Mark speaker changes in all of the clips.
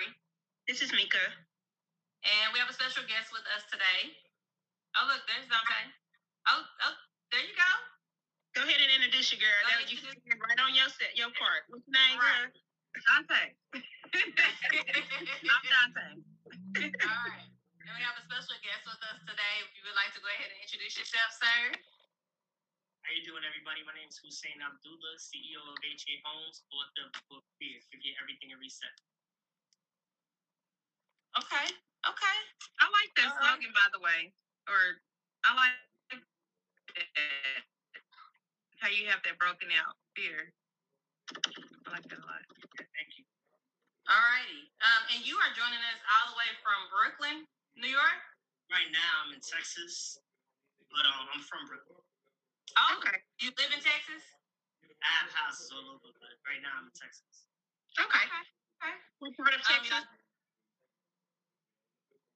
Speaker 1: T. I'm Capri.
Speaker 2: This is Mika.
Speaker 1: And we have a special guest with us today. Oh, look, there's Dante. Oh, oh, there you go.
Speaker 2: Go ahead and introduce your girl.
Speaker 1: Go
Speaker 2: That you
Speaker 1: introduce-
Speaker 2: can right on your set, your part. What's your name,
Speaker 1: Right.
Speaker 2: girl? Dante. I'm Dante.
Speaker 1: All right. And we have a special guest with us today. If you would like to go ahead and introduce yourself, sir.
Speaker 3: How you doing, everybody? My name is Hussein Abdullah, CEO of HA Homes, author of the book Fear, Forget Everything and Reset.
Speaker 1: Okay. Okay.
Speaker 2: I like that
Speaker 1: All right.
Speaker 2: slogan, by the way. Or I like that. how you have that broken out. Fear. I like that a lot.
Speaker 3: Thank you.
Speaker 1: All righty. Um, and you are joining us all the way from Brooklyn, New York.
Speaker 3: Right now, I'm in Texas, but um, I'm from Brooklyn.
Speaker 1: Oh,
Speaker 2: Okay.
Speaker 1: you live in Texas?
Speaker 3: I have houses all over, but right now I'm in Texas.
Speaker 2: Okay.
Speaker 1: Okay.
Speaker 2: What part of
Speaker 1: Um,
Speaker 2: Texas?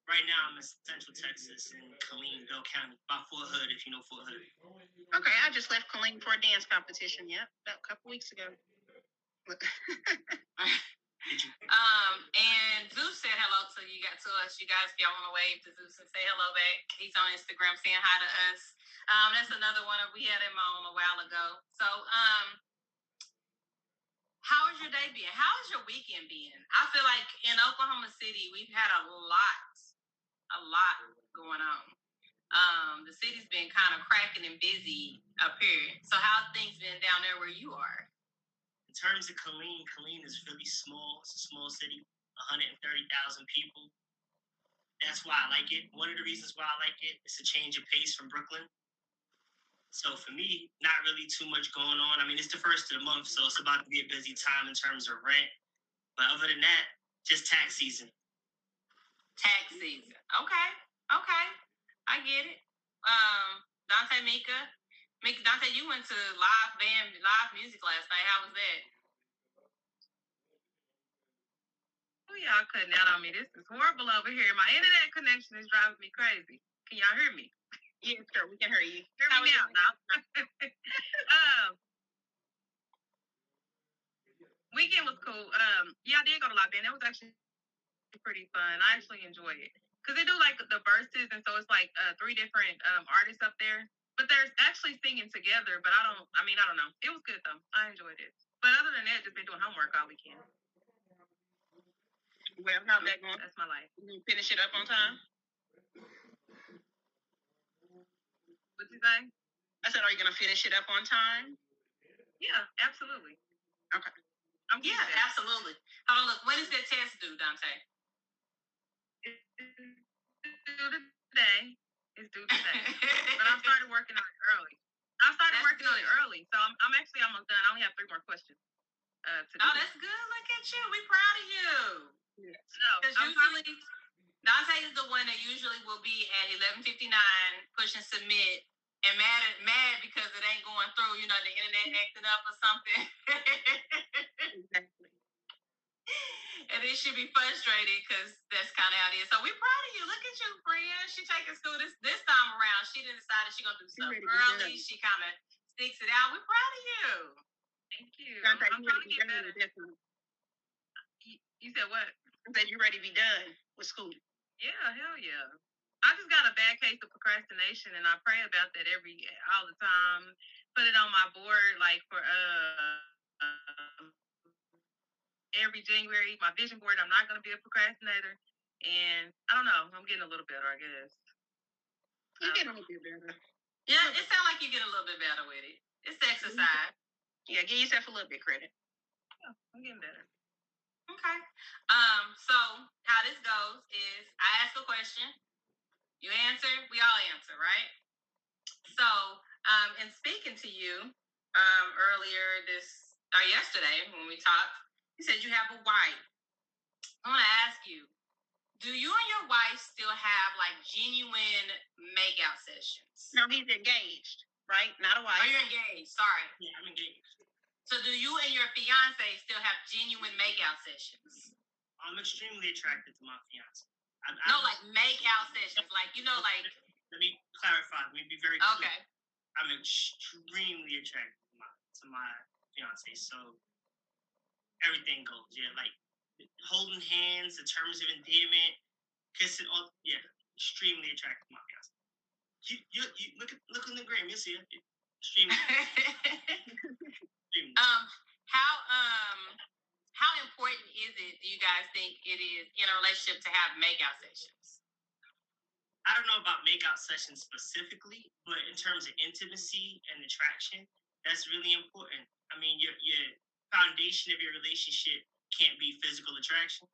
Speaker 3: Right now, I'm in Central Texas in Killeen, Bell County, by Fort Hood, if you know Fort Hood.
Speaker 2: Okay, I just left Killeen for a dance competition. Yep, about a couple weeks ago.
Speaker 3: Did you?
Speaker 1: Um, and Zeus said hello to you got to us. You guys, if y'all want to wave to Zeus and say hello back. He's on Instagram saying hi to us. Um, that's another one of we had him on a while ago. So, um, how has your day been? How is your weekend been? I feel like in Oklahoma City we've had a lot, a lot going on. Um, the city's been kind of cracking and busy up here. So, how's things been down there where you are?
Speaker 3: In terms of Killeen, Killeen is really small. It's a small city, 130,000 people. That's why I like it. One of the reasons why I like it is a change of pace from Brooklyn. So for me, not really too much going on. I mean, it's the first of the month, so it's about to be a busy time in terms of rent. But other than that, just tax season.
Speaker 1: Tax season. Okay. Okay. I get it. Um, Dante Mika. Mika Dante, you went to live band live music last night. How was that?
Speaker 2: Oh, y'all cutting out on me. This is horrible over here. My internet connection is driving me crazy. Can y'all hear me? Yes, sir. We can hear you. Hear
Speaker 1: How
Speaker 2: me now. um, weekend was cool. Um, yeah, I did go to La Band. That was actually pretty fun. I actually enjoy it because they do like the verses, and so it's like uh, three different um, artists up there. But they're actually singing together. But I don't. I mean, I don't know. It was good though. I enjoyed it. But other than that, just been doing homework all weekend.
Speaker 4: Well, how's that going?
Speaker 2: That's my life.
Speaker 4: You gonna finish it up on time?
Speaker 2: What do you say?
Speaker 4: I said, are you gonna finish it up on time?
Speaker 2: Yeah, absolutely.
Speaker 4: Okay.
Speaker 2: I'm
Speaker 1: Yeah, absolutely. Hold on, look. When is that test due, Dante?
Speaker 2: It's due today. It's due today. but I started working on it early. I started
Speaker 1: That's
Speaker 2: working on it
Speaker 1: good.
Speaker 2: early, so I'm, I'm actually almost done. I only have three more questions uh, to do.
Speaker 1: oh, that's good. Look at you. We proud of you.
Speaker 2: no,
Speaker 1: Because
Speaker 2: I'm probably-
Speaker 1: usually Dante is the one that usually will be at eleven fifty nine pushing submit and mad at, mad because it ain't going through. You know, the internet acting up or something.
Speaker 4: Exactly.
Speaker 1: And then she be frustrated because that's kind of how it is. So we're proud of you. Look at you, friend. She taking school this this time around. She didn't decide she gonna do
Speaker 4: She
Speaker 1: stuff
Speaker 4: ready
Speaker 1: early. She kind of sticks it out. We're proud of you.
Speaker 2: Thank you.
Speaker 4: Dante,
Speaker 2: I'm
Speaker 4: you
Speaker 2: trying to
Speaker 4: to
Speaker 2: get better.
Speaker 4: with this one?
Speaker 2: You, you said what?
Speaker 4: I said you ready to be done with school.
Speaker 2: Yeah, hell yeah. I just got a bad case of procrastination, and I pray about that every all the time. Put it on my board, like for uh, um, every January, my vision board. I'm not gonna be a procrastinator, and I don't know. I'm getting a little better, I guess.
Speaker 4: You
Speaker 2: Um,
Speaker 4: get a little bit better.
Speaker 1: Yeah, it sounds like you get a little bit better with it. It's exercise.
Speaker 4: Yeah, give yourself a little bit credit.
Speaker 2: Yeah, I'm getting better.
Speaker 1: Okay. Um, so how this goes is I ask a question, You answer, we all answer, right? So, um, in speaking to you um, earlier this or yesterday when we talked, you said you have a wife. I want to ask you, do you and your wife still have like genuine makeout sessions?
Speaker 4: No, he's engaged, right? Not a
Speaker 1: Are
Speaker 4: wife.
Speaker 1: Oh, you're engaged? Sorry.
Speaker 3: Yeah, I'm engaged.
Speaker 1: So, do you and your fiance still have genuine makeout sessions?
Speaker 3: I'm extremely attracted to my fiance. I, I,
Speaker 1: No, like makeout sessions, like you know, like
Speaker 3: Let me clarify. Let me be very clear.
Speaker 1: okay.
Speaker 3: I'm extremely attracted to my to my fiance. So everything goes. Yeah, like holding hands, the terms of endearment, kissing. All yeah, extremely attractive. my fiance. You, you, you look at look on the gram. You'll see it. Extremely, extremely.
Speaker 1: um, how um how important is it? Do you guys think it is in a relationship to have makeout sessions?
Speaker 3: I don't know about makeout sessions specifically, but in terms of intimacy and attraction, that's really important. I mean, your your foundation of your relationship can't be physical attraction.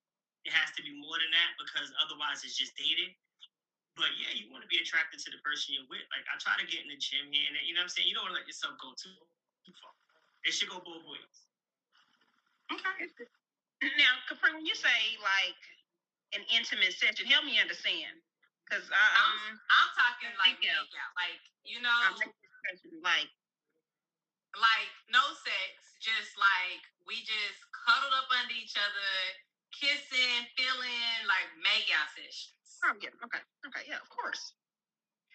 Speaker 3: It has to be more than that because otherwise it's just dating. But yeah, you want to be attracted to the person you're with. Like I try to get in the gym here, and you know what I'm saying. You don't want to let yourself go too too far. It should go both ways.
Speaker 1: Okay.
Speaker 4: Now, Capri, when you say like an intimate session, help me understand. Because I,
Speaker 1: I'm,
Speaker 4: um,
Speaker 1: I'm talking like
Speaker 4: Makeout.
Speaker 1: makeout, like you know,
Speaker 4: like,
Speaker 1: like no sex, just like we just cuddled up under each other, kissing, feeling, like makeout sessions.
Speaker 4: oh yeah, okay, okay, yeah, of course.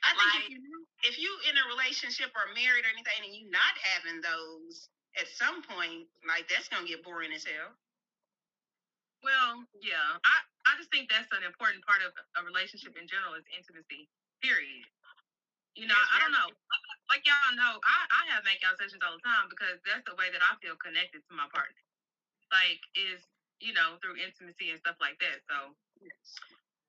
Speaker 4: I think
Speaker 1: Like-
Speaker 4: if you if you in a relationship or married or anything, and you not having those at some point, like that's gonna get boring as hell.
Speaker 2: Well, yeah, I, I just think that's an important part of a relationship in general is intimacy. Period. You know,
Speaker 4: Yes,
Speaker 2: I don't know. Like y'all know, I, I have makeout sessions all the time because that's the way that I feel connected to my partner. Like is you know through intimacy and stuff like that. So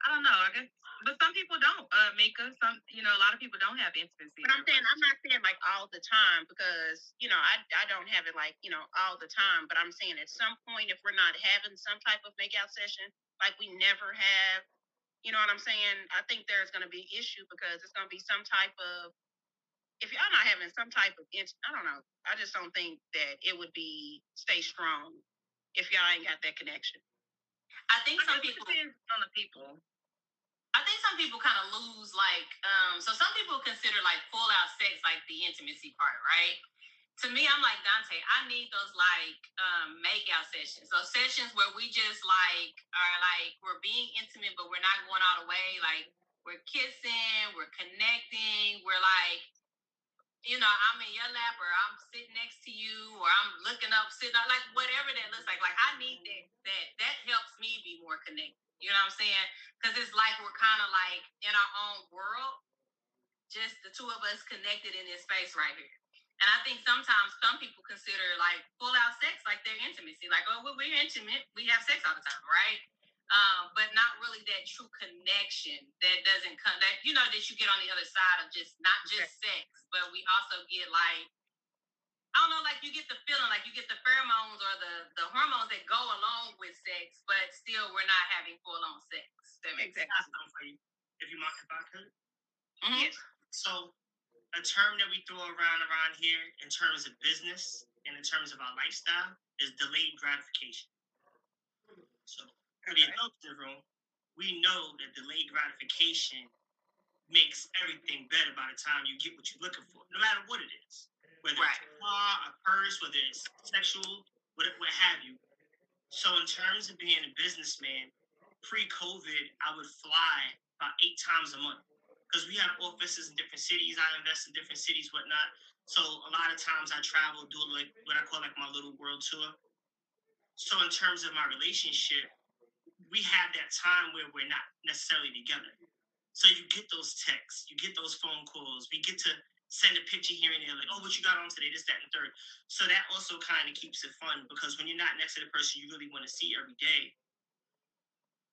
Speaker 2: I don't know. I guess, but some people don't. Uh, Mika, some you know a lot of people don't have intimacy.
Speaker 4: But I'm saying I'm not saying like all the time because you know I I don't have it like you know all the time. But I'm saying at some point if we're not having some type of makeout session, like we never have, you know what I'm saying? I think there's going to be issue because it's going to be some type of if y'all not having some type of int- I don't know. I just don't think that it would be stay strong if y'all ain't got that connection.
Speaker 1: I think
Speaker 2: I
Speaker 1: some people.
Speaker 2: depends on the people.
Speaker 1: I think some people kind of lose like um so some people consider like full out sex like the intimacy part, right? To me, I'm like Dante, I need those like um make out sessions. Those sessions where we just like are like we're being intimate but we're not going all the way. Like we're kissing, we're connecting, we're like you know, I'm in your lap or I'm sitting next to you or I'm looking up, sitting up, like whatever that looks like. Like I need that mm-hmm. that that helps me be more connected. You know what I'm saying? Because it's like we're kind of like in our own world, just the two of us connected in this space right here. And I think sometimes some people consider like full out sex like their intimacy, like oh well, we're intimate, we have sex all the time, right? Um, but not really that true connection that doesn't come that you know that you get on the other side of just not just sex, but we also get like I don't know, like you get the feeling, like you get the pheromones or the the hormones that go along with sex, but still we're not having full on sex. That makes
Speaker 3: I got something for you, if you mind, if I could.
Speaker 1: sense. Mhm.
Speaker 4: Yes.
Speaker 3: So, a term that we throw around around here in terms of business and in terms of our lifestyle is delayed gratification. For the the room, we know that delayed gratification makes everything better by the time you get what you're looking for, no matter what it is. Whether it's a car, a purse, whether it's sexual, what, what have you. So, in terms of being a businessman, pre COVID, I would fly about eight times a month because we have offices in different cities. I invest in different cities, whatnot. So a lot of times I travel, do like what I call like my little world tour. So in terms of my relationship, we have that time where we're not necessarily together. So you get those texts, you get those phone calls, we get to send a picture here and there, like, oh, what you got on today, this, that, and third. So that also kind of keeps it fun because when you're not next to the person you really want to see every day,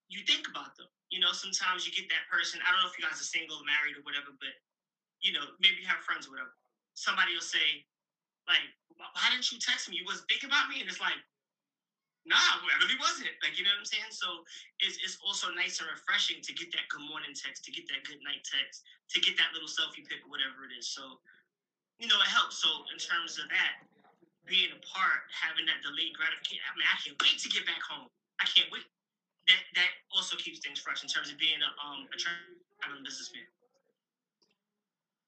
Speaker 3: you think about them. You know, sometimes you get that person. I don't know if you guys are single, married, or whatever, but you know, maybe you have friends or whatever. Somebody will say, like, why didn't you text me? You wasn't thinking about me, and it's like, Nah, I really wasn't. Like, you know what I'm saying? So it's, it's also nice and refreshing to get that good morning text, to get that good night text, to get that little selfie pic whatever it is. So, you know, it helps. So in terms of that, being apart, having that delayed gratification, I mean, I can't wait to get back home. I can't wait. That that also keeps things fresh in terms of being a um a traveling businessman.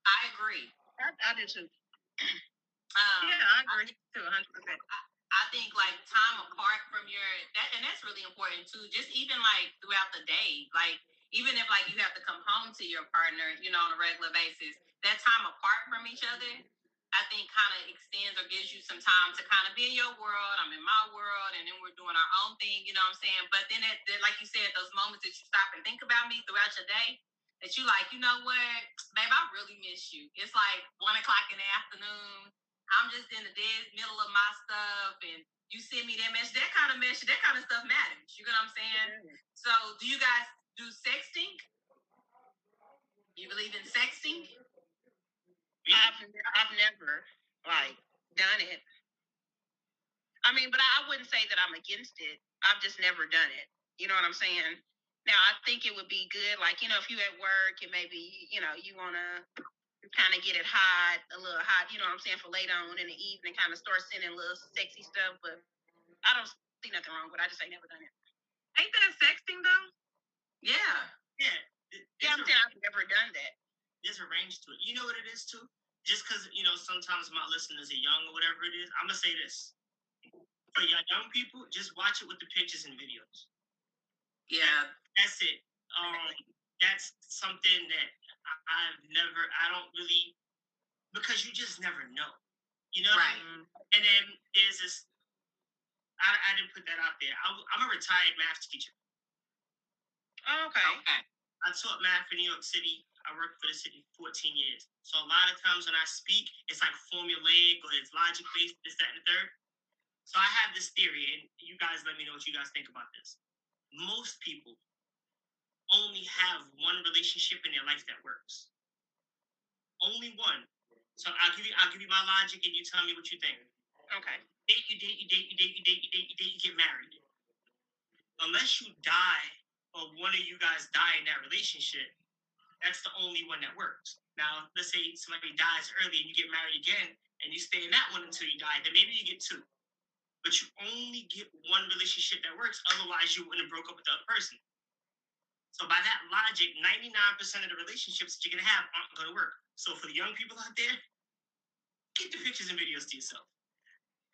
Speaker 1: I agree.
Speaker 4: I, I do too.
Speaker 1: Um,
Speaker 2: Yeah, I agree too, 100%.
Speaker 1: I think like time apart from your that and that's really important too. Just even like throughout the day, like even if like you have to come home to your partner, you know, on a regular basis, that time apart from each other, I think kind of extends or gives you some time to kind of be in your world. I'm in my world, and then we're doing our own thing. You know what I'm saying? But then, it, then like you said, those moments that you stop and think about me throughout your day, that you like, you know what, babe, I really miss you. It's like one o'clock in the afternoon. I'm just in the dead middle of my stuff, and you send me that message. That kind of message, that kind of stuff matters. You know what I'm saying? So, do you guys do sexting? You believe in sexting?
Speaker 4: I've I've never like done it. I mean, but I wouldn't say that I'm against it. I've just never done it. You know what I'm saying? Now I think it would be good, like you know, if you at work and maybe you know you wanna kind of get it hot, a little hot. You know what I'm saying for later on in the evening, kind of start sending little sexy stuff. But I don't see nothing wrong with. it. I just ain't never done it.
Speaker 2: Ain't that sexting though?
Speaker 1: Yeah.
Speaker 3: Yeah. th-
Speaker 4: Yeah, I'm saying I've never done that.
Speaker 3: there's a range to it. You know what it is too? Just because you know sometimes my listeners are young or whatever it is, I'm gonna say this. For y'all young people, just watch it with the pictures and videos.
Speaker 1: Yeah.
Speaker 3: That's it. Um, that's something that I- I've never. I don't really because you just never know. You know. what I
Speaker 1: Right.
Speaker 3: mean? And then there's this. I, I didn't put that out there. I, I'm a retired math teacher.
Speaker 4: Oh, okay.
Speaker 1: Okay.
Speaker 3: I taught math in New York City. I worked for the city 14 years. So a lot of times when I speak, it's like formulaic or it's logic based, this, that, and the third. So I have this theory, and you guys let me know what you guys think about this. Most people only have one relationship in their life that works. Only one. So I'll give you I'll give you my logic and you tell me what you think.
Speaker 4: Okay.
Speaker 3: Date, you date, you date, you date, you date, you date, you date, you get married. Unless you die or one of you guys die in that relationship, that's the only one that works. Now, let's say somebody dies early and you get married again and you stay in that one until you die, then maybe you get two. But you only get one relationship that works, otherwise you wouldn't have broke up with the other person. So by that logic, 99% of the relationships that you're gonna have aren't gonna work. So for the young people out there, keep the pictures and videos to yourself.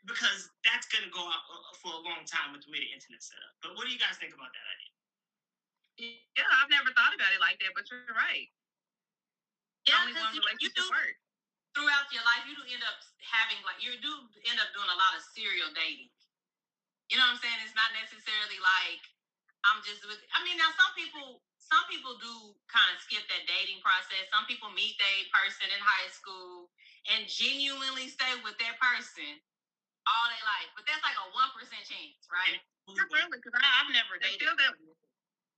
Speaker 3: Because that's gonna go out uh, for a long time with the way the internet's set up. But what do you guys think about that idea?
Speaker 2: Yeah, I've never thought about it like that, but you're right.
Speaker 1: Yeah,
Speaker 2: Only one
Speaker 1: because you, you
Speaker 2: relationship
Speaker 1: do
Speaker 2: works.
Speaker 1: throughout your life, you do end up having like you do end up doing a lot of serial dating. You know what I'm saying? It's not necessarily like I'm just with. I mean, now some people, some people do kind of skip that dating process. Some people meet their person in high school and genuinely stay with that person all their life, but that's like a one percent chance, right?
Speaker 4: Not really, because I've never
Speaker 2: They
Speaker 4: dated.
Speaker 2: feel that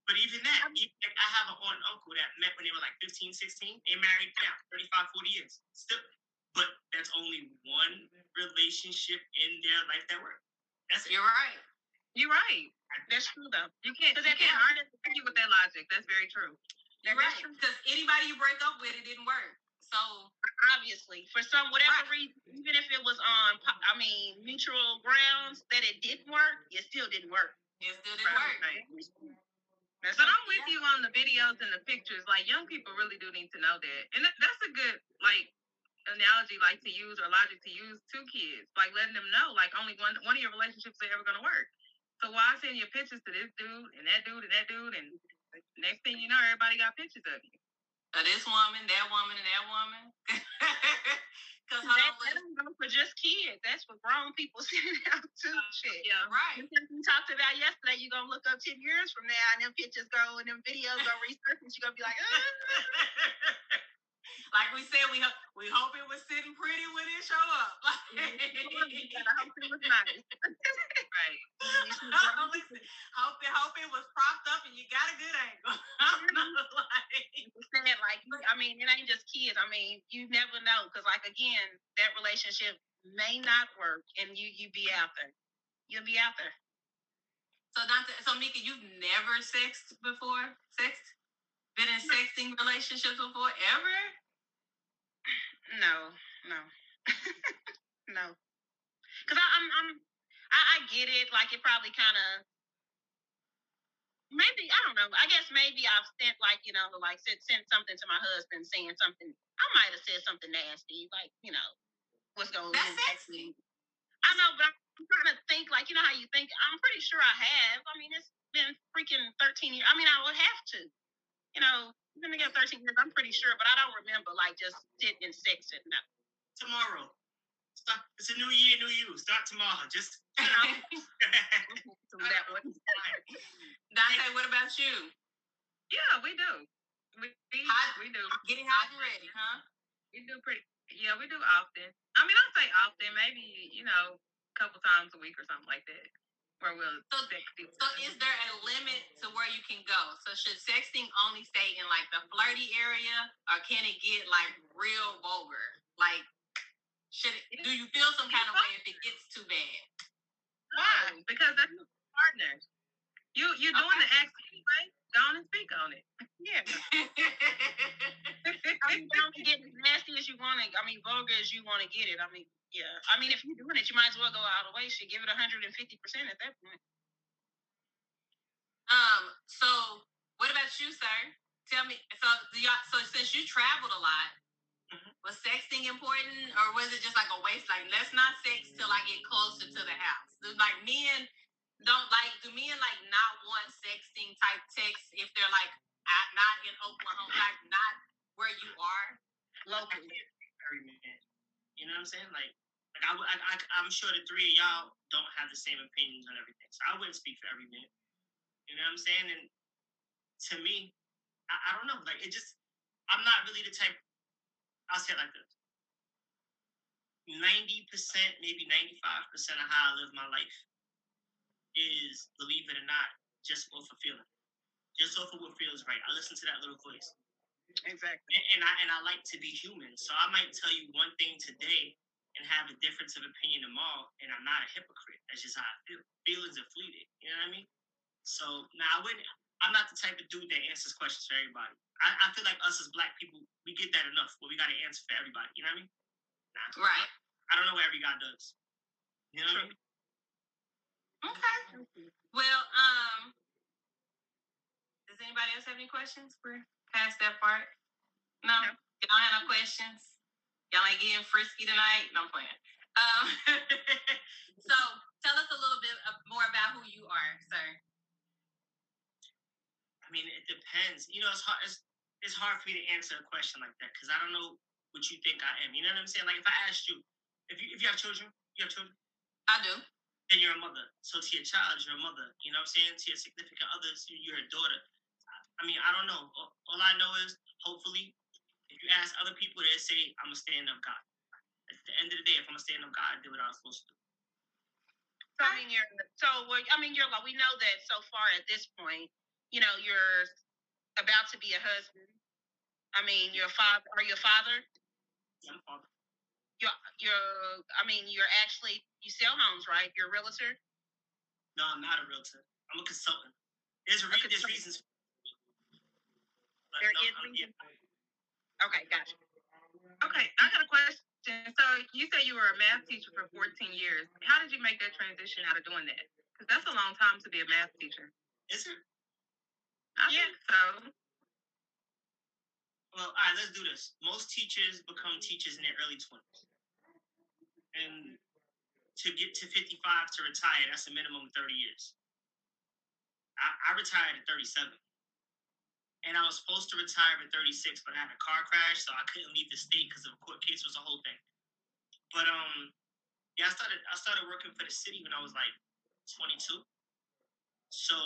Speaker 3: But even that, even, like, I have an aunt and uncle that met when they were like 15, 16. They married now, 35, 40 years. Still, but that's only one relationship in their life that worked. That's it.
Speaker 1: You're right.
Speaker 2: You're right.
Speaker 4: That's true though.
Speaker 2: You can't,
Speaker 4: Because
Speaker 2: you
Speaker 4: at
Speaker 2: can't
Speaker 4: end-
Speaker 2: argue with that logic. That's very true.
Speaker 4: That is
Speaker 1: right.
Speaker 4: true.
Speaker 1: Because anybody you break up with, it didn't work. So
Speaker 4: Obviously, for some whatever
Speaker 1: Right.
Speaker 4: reason, even if it was on, I mean, mutual grounds that it didn't work, it still didn't work.
Speaker 1: it still didn't
Speaker 2: Right,
Speaker 1: work.
Speaker 4: That's
Speaker 2: But I'm with you on the videos and the pictures. Like young people really do need to know that, and that- that's a good like analogy, like to use or logic to use to kids. Like letting them know, like only one one of your relationships are ever gonna work. So why send your pictures to this dude and that dude and that dude, and next thing you know, everybody got pictures of you.
Speaker 1: Uh, this woman, that woman, and that woman. Because
Speaker 4: that, that don't go for just kids. That's for grown people sitting out too. Shit.
Speaker 2: Yeah.
Speaker 1: right.
Speaker 4: We talked about yesterday, you're gonna look up ten years from now and them pictures go and them videos go resurface, you're gonna be like, "Uh."
Speaker 1: Like we said, we hope we hope it was sitting pretty when it show up.
Speaker 4: you gotta hope it was nice.
Speaker 2: Right.
Speaker 1: Hope it hope it was propped up and you got a good angle. Not mm-hmm. like,
Speaker 4: saying like I mean it ain't just kids. I mean you never know because like again that relationship may not work and you you be out there. You'll be out there.
Speaker 1: So Dante, so Mika, you've never sexed before? Sexed? Been in sexting relationships before? Ever?
Speaker 4: No, no, no. Because I'm, I'm, I, I get it. Like it probably kind of, maybe I don't know. I guess maybe I've sent like you know, like sent sent something to my husband saying something. I might have said something nasty, like you know, what's going on.
Speaker 1: That's sexy.
Speaker 4: I know, but I'm trying to think like you know how you think. I'm pretty sure I have. I mean, it's been freaking 13 years. I mean, I would have to. You know, we've been together 13 years. I'm pretty sure, but I don't remember like just sitting in sex and sexing. No.
Speaker 3: Tomorrow. Start, it's a new year, new you. Start tomorrow. Just
Speaker 4: So that one.
Speaker 1: Dante, what about you?
Speaker 2: Yeah, we do. We we,
Speaker 1: Hot-
Speaker 2: we do.
Speaker 1: Getting hot and ready, huh?
Speaker 2: We do pretty. Yeah, we do often. I mean, I say often, maybe you know, a couple times a week or something like that, where we'll
Speaker 1: So- So is there a limit to where you can go? So should sexting only stay in like the flirty area or can it get like real vulgar? Like should it, do you feel some kind of way if it gets too bad?
Speaker 2: Why? Because that's your partner. You you're doing the act anyway. Go on and speak on it.
Speaker 4: Yeah. I mean, don't get as nasty as you want to. I mean, vulgar as you want to get it. I mean, yeah. I mean, if you're doing it, you might as well go all the way. Should give it 150 percent at that point.
Speaker 1: um, so what about you, sir? Tell me so do y'all so since you traveled a lot,
Speaker 3: Mhm.
Speaker 1: was sexting important or was it just like a waste? Like let's not sex till I get closer to the house. Like men don't like do men like not want sexting type texts if they're like at, not in Oklahoma, like not where you are?
Speaker 4: Locally.
Speaker 3: can't speak for every man. You know what I'm saying? Like, like I, I, I, I'm sure the three of y'all don't have the same opinions on everything. So I wouldn't speak for every man. You know what I'm saying? And to me, I, I don't know. Like, it just, I'm not really the type. I'll say it like this. 90%, maybe 95% of how I live my life is, believe it or not, just off of feeling. Just off of what feels right. I listen to that little voice
Speaker 4: Exactly.
Speaker 3: and, and I and I like to be human. So I might tell you one thing today and have a difference of opinion tomorrow, and I'm not a hypocrite. That's just how I feel. Feelings are fleeting. You know what I mean? So now I wouldn't. I'm not the type of dude that answers questions for everybody. I, I feel like us as black people, we get that enough, where we got to answer for everybody. You know what I mean? Nah,
Speaker 1: Right.
Speaker 3: I don't know what every guy does. You know what I mean?
Speaker 1: Okay. Well, um, does anybody else have any questions? We're past that part. No,
Speaker 4: No.
Speaker 1: y'all have no questions. Y'all ain't getting frisky tonight. No I'm playing. Um, so tell us a little bit more about who you are, sir.
Speaker 3: I mean, it depends. You know, it's hard. It's, it's hard for me to answer a question like that because I don't know what you think I am. You know what I'm saying? Like if I asked you, if you if you have children, you have children,
Speaker 1: I do.
Speaker 3: then you're a mother. So to your child, you're a mother. You know what I'm saying? To your significant others, you- you're a daughter. I mean, I don't know. All, I know is, hopefully, you ask other people, they say I'm a stand-up guy. At the end of the day, if I'm a stand-up guy, I did what I was supposed to do.
Speaker 4: So I mean, you're so I mean, you're like we know that so far at this point, you know, you're about to be a husband. I mean, you're a father. Are you a father?
Speaker 3: I'm a father.
Speaker 4: You're, you're. I mean, you're actually you sell homes, right? You're a realtor.
Speaker 3: No, I'm not a realtor. I'm a consultant. There's a re-
Speaker 4: A
Speaker 3: there's reasons. But
Speaker 4: There
Speaker 3: no,
Speaker 4: is
Speaker 3: I'm-
Speaker 4: reason.
Speaker 3: yeah.
Speaker 4: Okay, gotcha.
Speaker 2: Okay, I got a question. So you said you were a math teacher for 14 years. How did you make that transition out of doing that? Because that's a long time to be a math teacher.
Speaker 3: Is it?
Speaker 2: I
Speaker 4: Yeah.
Speaker 2: think so.
Speaker 3: Well, all right, let's do this. Most teachers become teachers in their early 20s. And to get to 55 to retire, that's a minimum of 30 years. I, I retired at 37. And I was supposed to retire at 36, but I had a car crash, so I couldn't leave the state because of a court case was a whole thing. But um, yeah, I started I started working for the city when I was like 22. So,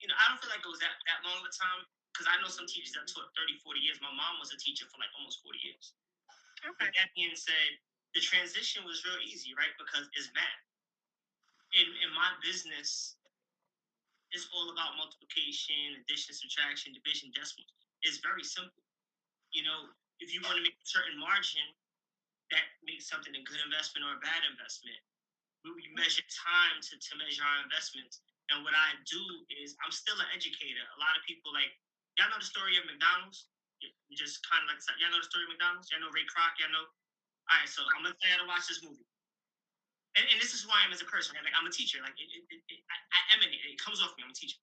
Speaker 3: you know, I don't feel like it was that, that long of a time because I know some teachers that taught 30, 40 years. My mom was a teacher for like almost 40 years.
Speaker 4: Okay.
Speaker 3: But that being said, the transition was real easy, right? Because it's math. In in my business, it's all about multiplication, addition, subtraction, division, decimals. It's very simple. You know, if you want to make a certain margin, that makes something a good investment or a bad investment. We, measure time to, to measure our investments. And what I do is I'm still an educator. A lot of people like y'all know the story of McDonald's. You you just kind of like y'all know the story of McDonald's. Y'all know Ray Kroc. Y'all know. All right, so I'm gonna tell y'all to watch this movie. And, and this is who I am as a person. Like I'm a teacher. Like it, it, it, I, I emanate. It comes off me. I'm a teacher.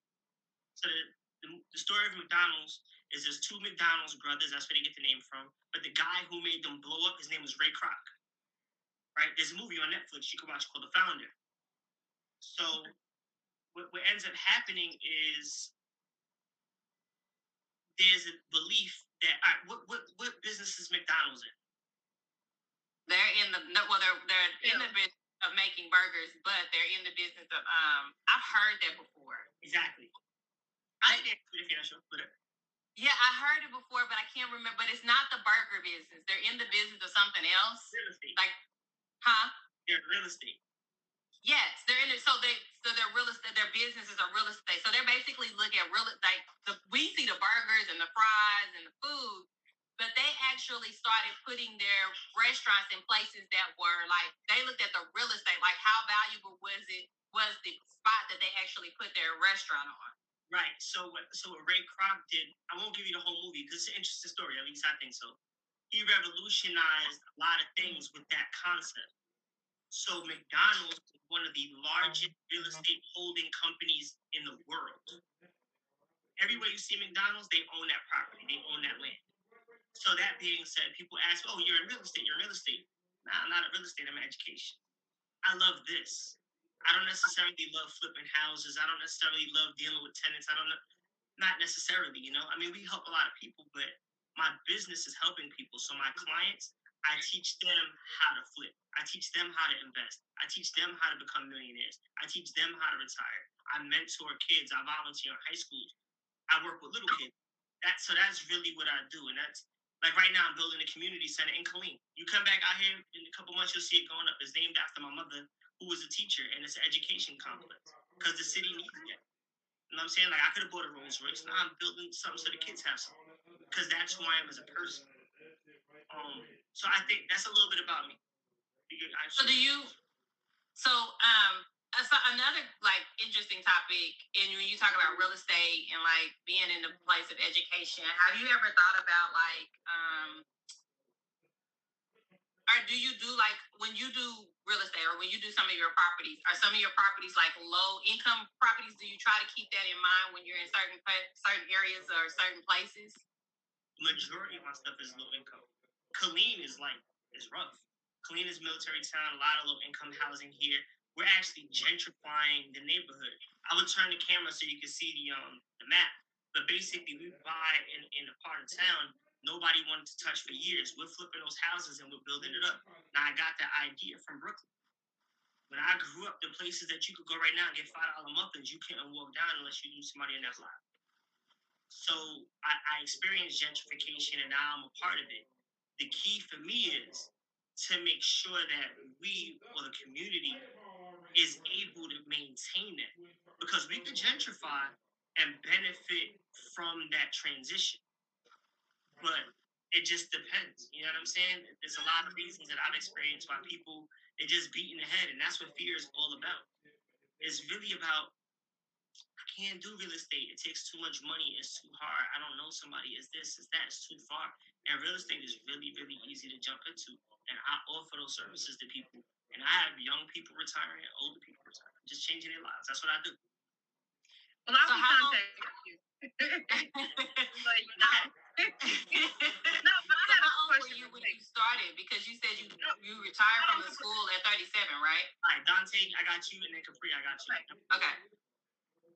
Speaker 3: So the, the, the story of McDonald's is there's two McDonald's brothers. That's where they get the name from. But the guy who made them blow up, his name was Ray Kroc. Right? There's a movie on Netflix you can watch called The Founder. So what, what ends up happening is there's a belief that all right, what what what business is McDonald's in?
Speaker 1: They're in the no, well, they're they're in the business of making burgers, but they're in the business of um. I've heard that before.
Speaker 3: Exactly. I didn't actually finish it, but
Speaker 1: Yeah, I heard it before, but I can't remember. But it's not the burger business. They're in the business of something else.
Speaker 3: real estate.
Speaker 1: Like, huh?
Speaker 3: They're real estate.
Speaker 1: Yes, they're in it. So they so their real estate, their businesses are real estate. So they're basically look at real like the we see the burgers and the fries and the food, but they actually started putting their restaurants in places that were like they looked at the real estate, like how valuable was it was the spot that they actually put their restaurant on.
Speaker 3: Right. So what so what Ray Kroc did, I won't give you the whole movie because it's an interesting story, at least I think so. He revolutionized a lot of things with that concept. So McDonald's is one of the largest real mm-hmm. estate holding companies in the world. Everywhere you see McDonald's, they own that property, they own that land. So that being said, people ask, "Oh, you're in real estate. You're in real estate." Nah, I'm not in real estate. I'm in education. I love this. I don't necessarily love flipping houses. I don't necessarily love dealing with tenants. I don't know, not necessarily. You know, I mean, we help a lot of people, but my business is helping people. So my clients, I teach them how to flip. I teach them how to invest. I teach them how to become millionaires. I teach them how to retire. I mentor kids. I volunteer in high schools. I work with little kids. That so that's really what I do, and that's like right now I'm building a community center in Killeen. You come back out here in a couple months, you'll see it going up. It's named after my mother, who was a teacher, and it's an education complex because the city needs it. You know what I'm saying? Like I could have bought a Rolls Royce. Now I'm building something so the kids have something because that's who I am as a person. Um, so I think that's a little bit about me.
Speaker 1: So do you? So um, so another like interesting topic, and when you talk about real estate and like being in the place of education, have you ever thought about like um, or do you do like when you do real estate or when you do some of your properties? Are some of your properties like low income properties? Do you try to keep that in mind when you're in certain certain areas or certain places?
Speaker 3: majority of my stuff is low income. Killeen is like is rough. Killeen is military town, a lot of low income housing here. We're actually gentrifying the neighborhood. I would turn the camera so you can see the um the map. But basically we buy in, in a part of town nobody wanted to touch for years. We're flipping those houses and we're building it up. Now I got that idea from Brooklyn. When I grew up, the places that you could go right now and get five dollar muffins, you can't walk down unless you knew somebody in that block. So I, I experienced gentrification and now I'm a part of it. The key for me is to make sure that we or the community is able to maintain it. Because we can gentrify and benefit from that transition. But it just depends. You know what I'm saying? There's a lot of reasons that I've experienced why people they just beating the head, and that's what fear is all about. It's really about can't do real estate. It takes too much money. It's too hard. I don't know somebody. It's this. It's that. It's too far. And real estate is really, really easy to jump into. And I offer those services to people. And I have young people retiring, older people retiring, just changing their lives. That's what I do.
Speaker 2: Well, I'll
Speaker 1: So
Speaker 2: be
Speaker 1: how long-
Speaker 2: you. But, you know, no, but I
Speaker 1: So
Speaker 2: had a
Speaker 1: how old were you when you started? Because you said you you retired from the school at 37, right?
Speaker 3: All right, Dante, I got you, and then Capri, I got you.
Speaker 1: Okay.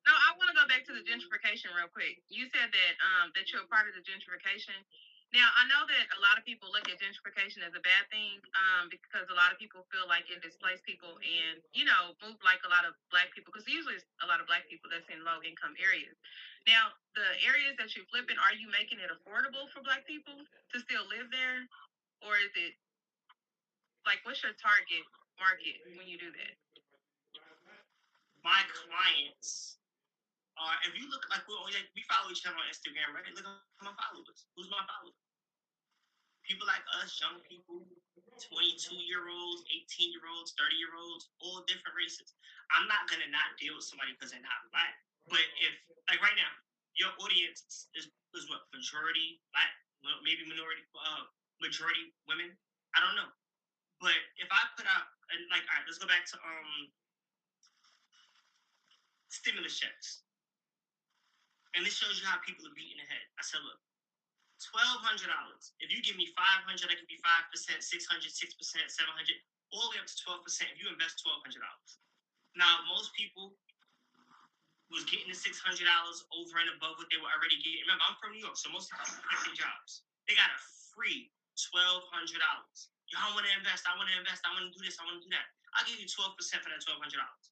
Speaker 2: No, I want to go back to the gentrification real quick. You said that um that you're a part of the gentrification. Now I know that a lot of people look at gentrification as a bad thing um because a lot of people feel like it displaced people and you know move like a lot of black people because usually it's a lot of black people that's in low income areas. Now the areas that you're flipping, are you making it affordable for black people to still live there, or is it like what's your target market when you do that?
Speaker 3: My clients are, if you look like we, like we follow each other on Instagram, right? Look at my followers. Who's my followers? people like us, young people, 22 year olds, 18 year olds, 30 year olds, all different races. I'm not gonna not deal with somebody because they're not black. But if like right now, your audience is, is what majority black, maybe minority, uh, majority women. I don't know. But if I put out like, all right, let's go back to um stimulus checks. And this shows you how people are beating the head. I said, look, twelve hundred dollars. If you give me five hundred, I give be five percent, six hundred, six percent, seven hundred, all the way up to twelve percent. If you invest twelve hundred dollars. Now, most people was getting the six hundred dollars over and above what they were already getting. Remember, I'm from New York, so most people get their jobs. They got a free twelve hundred dollars. Y'all want to invest? I want to invest. I want to do this. I want to do that. I'll give you twelve percent for that twelve hundred dollars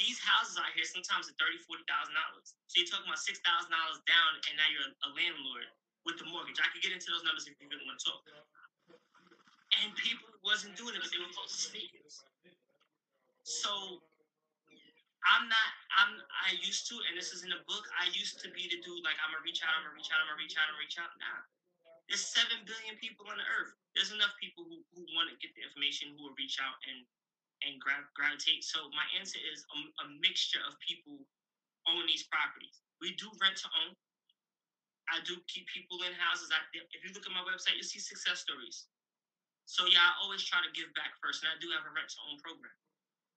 Speaker 3: these houses out here sometimes are thirty, forty thousand dollars. So you're talking about six thousand dollars down, and now you're a, landlord with the mortgage. I could get into those numbers if you really want to talk. And people wasn't doing it, but they were close to sneakers. So I'm not. I'm. I used to, and this is in the book. I used to be the dude like I'm gonna reach out. I'm gonna reach out. I'm gonna reach out. I'm gonna reach out. Nah. There's seven billion people on the earth. There's enough people who, who want to get the information who will reach out and and gra- gravitate. So my answer is a, a, mixture of people own these properties. We do rent to own. I do keep people in houses. I, if you look at my website, you'll see success stories. So yeah, I always try to give back first, and I do have a rent to own program.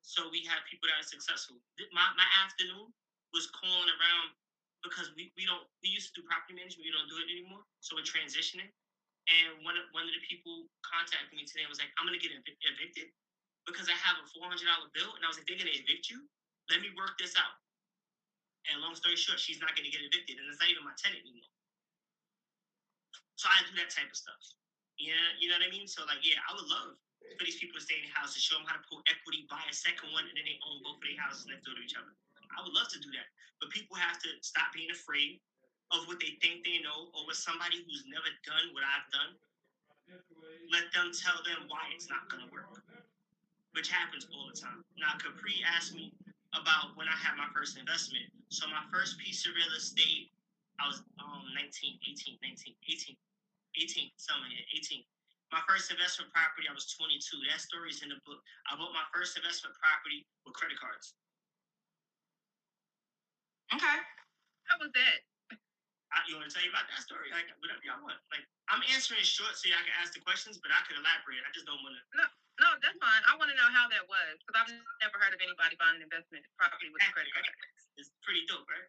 Speaker 3: So we have people that are successful. My my afternoon was calling around because we, we don't we used to do property management, we don't do it anymore. So we're transitioning. And one of one of the people contacted me today was like, I'm gonna get evicted because I have a four hundred dollar bill, and I was like, they're gonna evict you. Let me work this out. And long story short, she's not gonna get evicted, and it's not even my tenant anymore. So I do that type of stuff. Yeah, you know what I mean. So like, yeah, I would love for these people to stay in the house to show them how to pull equity, buy a second one, and then they own both of their houses next door to each other. I would love to do that, but people have to stop being afraid of what they think they know, or with somebody who's never done what I've done. Let them tell them why it's not gonna work which happens all the time. Now, Capri asked me about when I had my first investment. So my first piece of real estate, I was um 19, 18, 19, 18, 18, something here, 18. My first investment property, I was 22. That story's in the book. I bought my first investment property with credit cards.
Speaker 1: Okay.
Speaker 2: How was that?
Speaker 3: I, you want to tell you about that story? Like, whatever y'all want. Like, I'm answering short so y'all can ask the questions, but I could elaborate. I just don't want to.
Speaker 2: No, no, that's fine. I want to know how that was because I've mm. never heard of anybody buying an investment property with a credit card.
Speaker 3: It's pretty dope, right?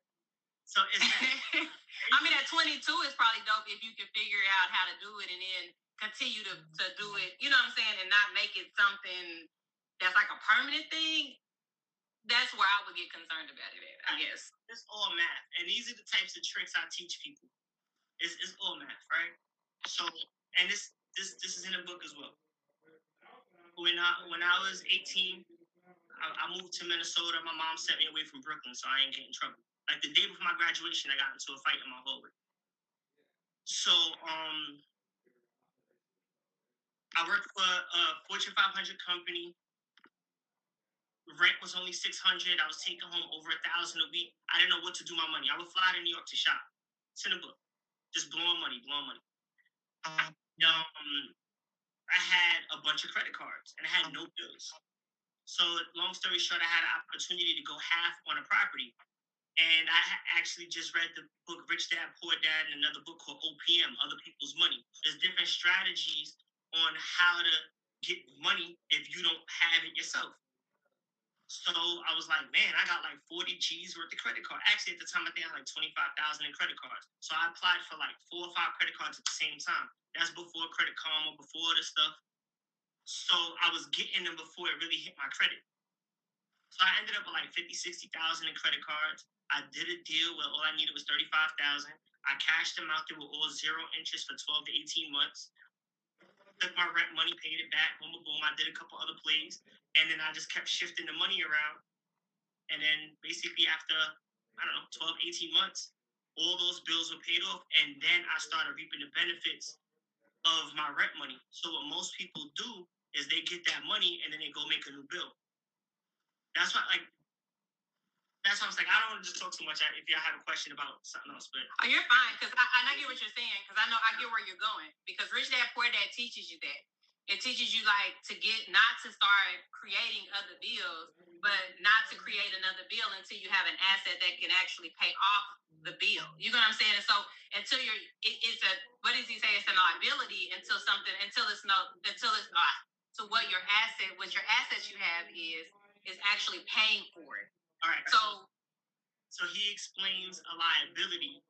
Speaker 3: So it's.
Speaker 1: I mean, at 22, it's probably dope if you can figure out how to do it and then continue to, to do it. You know what I'm saying, and not make it something that's like a permanent thing. That's where I would get concerned about it. At, I guess
Speaker 3: it's all math, and these are the types of tricks I teach people. It's, it's all math, right? So, and this this this is in the book as well when I when I was 18, I, I, moved to Minnesota. My mom sent me away from Brooklyn, so I ain't get in trouble. Like the day before my graduation, I got into a fight in my hallway. So um, I worked for a Fortune 500 company. Rent was only 600. I was taking home over a thousand a week. I didn't know what to do my money. I would fly to New York to shop. It's in the book. Just blowing money, blowing money. Um, I had a bunch of credit cards and I had no bills. So, long story short, I had an opportunity to go half on a property. And I actually just read the book Rich Dad Poor Dad and another book called OPM, Other People's Money. There's different strategies on how to get money if you don't have it yourself. So I was like, man, I got like 40 G's worth of credit card. Actually, at the time, I think I had like 25,000 in credit cards. So I applied for like four or five credit cards at the same time. That's before Credit Karma, before the stuff. So I was getting them before it really hit my credit. So I ended up with like 50, 60,000 in credit cards. I did a deal where all I needed was 35,000. I cashed them out. They were all zero interest for 12 to 18 months. Took my rent money, paid it back. Boom, boom, boom. I did a couple other plays. And then I just kept shifting the money around. And then basically after, I don't know, 12, 18 months, all those bills were paid off. And then I started reaping the benefits of my rent money. So what most people do is they get that money and then they go make a new bill. That's why, like, that's why I'm saying. I don't want to just talk too much. If y'all have a question about something else, but
Speaker 1: Oh, you're fine, because I, I get what you're saying, because I know I get where you're going. Because Rich Dad Poor Dad teaches you that. It teaches you like to get not to start creating other bills, mm-hmm. but not to create another bill until you have an asset that can actually pay off the bill. You know what I'm saying? And so until you're, it, it's a what does he say? It's a liability until something until it's no until it's not. So what your asset, what your assets you have is is actually paying for it.
Speaker 3: all right.
Speaker 1: So
Speaker 3: So he explains a liability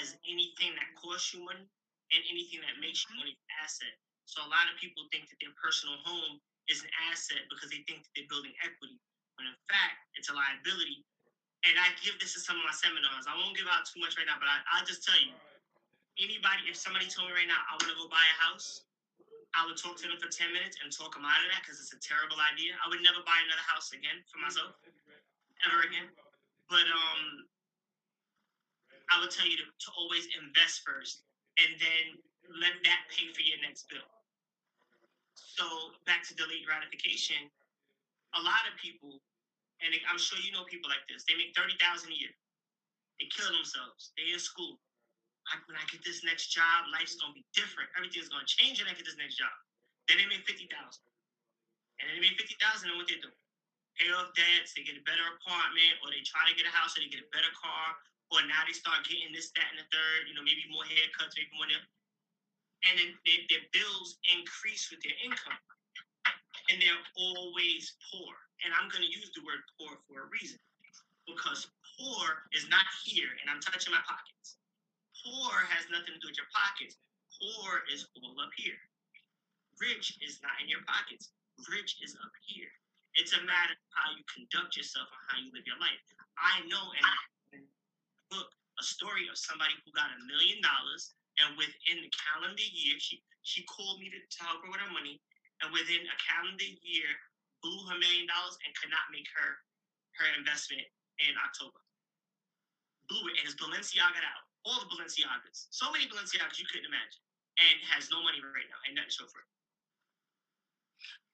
Speaker 3: as anything that costs you money and anything that makes you money asset. So a lot of people think that their personal home is an asset because they think that they're building equity. When in fact, it's a liability. And I give this to some of my seminars. I won't give out too much right now, but I, I'll just tell you anybody, if somebody told me right now, I want to go buy a house, I would talk to them for 10 minutes and talk them out of that because it's a terrible idea. I would never buy another house again for myself, ever again. But um, I would tell you to, to always invest first and then let that pay for your next bill. So back to delayed gratification, a lot of people, and I'm sure you know people like this, they make thirty thousand a year. They kill themselves. They in school. I, when I get this next job, life's gonna be different. Everything's gonna change when I get this next job. Then they make fifty thousand, and then they make fifty thousand, and what they do? Pay off debts. They get a better apartment, or they try to get a house, or they get a better car, or now they start getting this, that, and the third. You know, maybe more haircuts, maybe more. nail- And then they, their bills increase with their income, and they're always poor. And I'm going to use the word poor for a reason, because poor is not here, and I'm touching my pockets. Poor has nothing to do with your pockets. Poor is all up here. Rich is not in your pockets. Rich is up here. It's a matter of how you conduct yourself and how you live your life. I know and I book a story of somebody who got a million dollars and within the calendar year, she she called me to, to help her with her money, and within a calendar year, blew her million dollars and could not make her her investment in October. Blew it, and it's Balenciaga out. All the Balenciagas, so many Balenciagas you couldn't imagine, and has no money right now and nothing to show for it.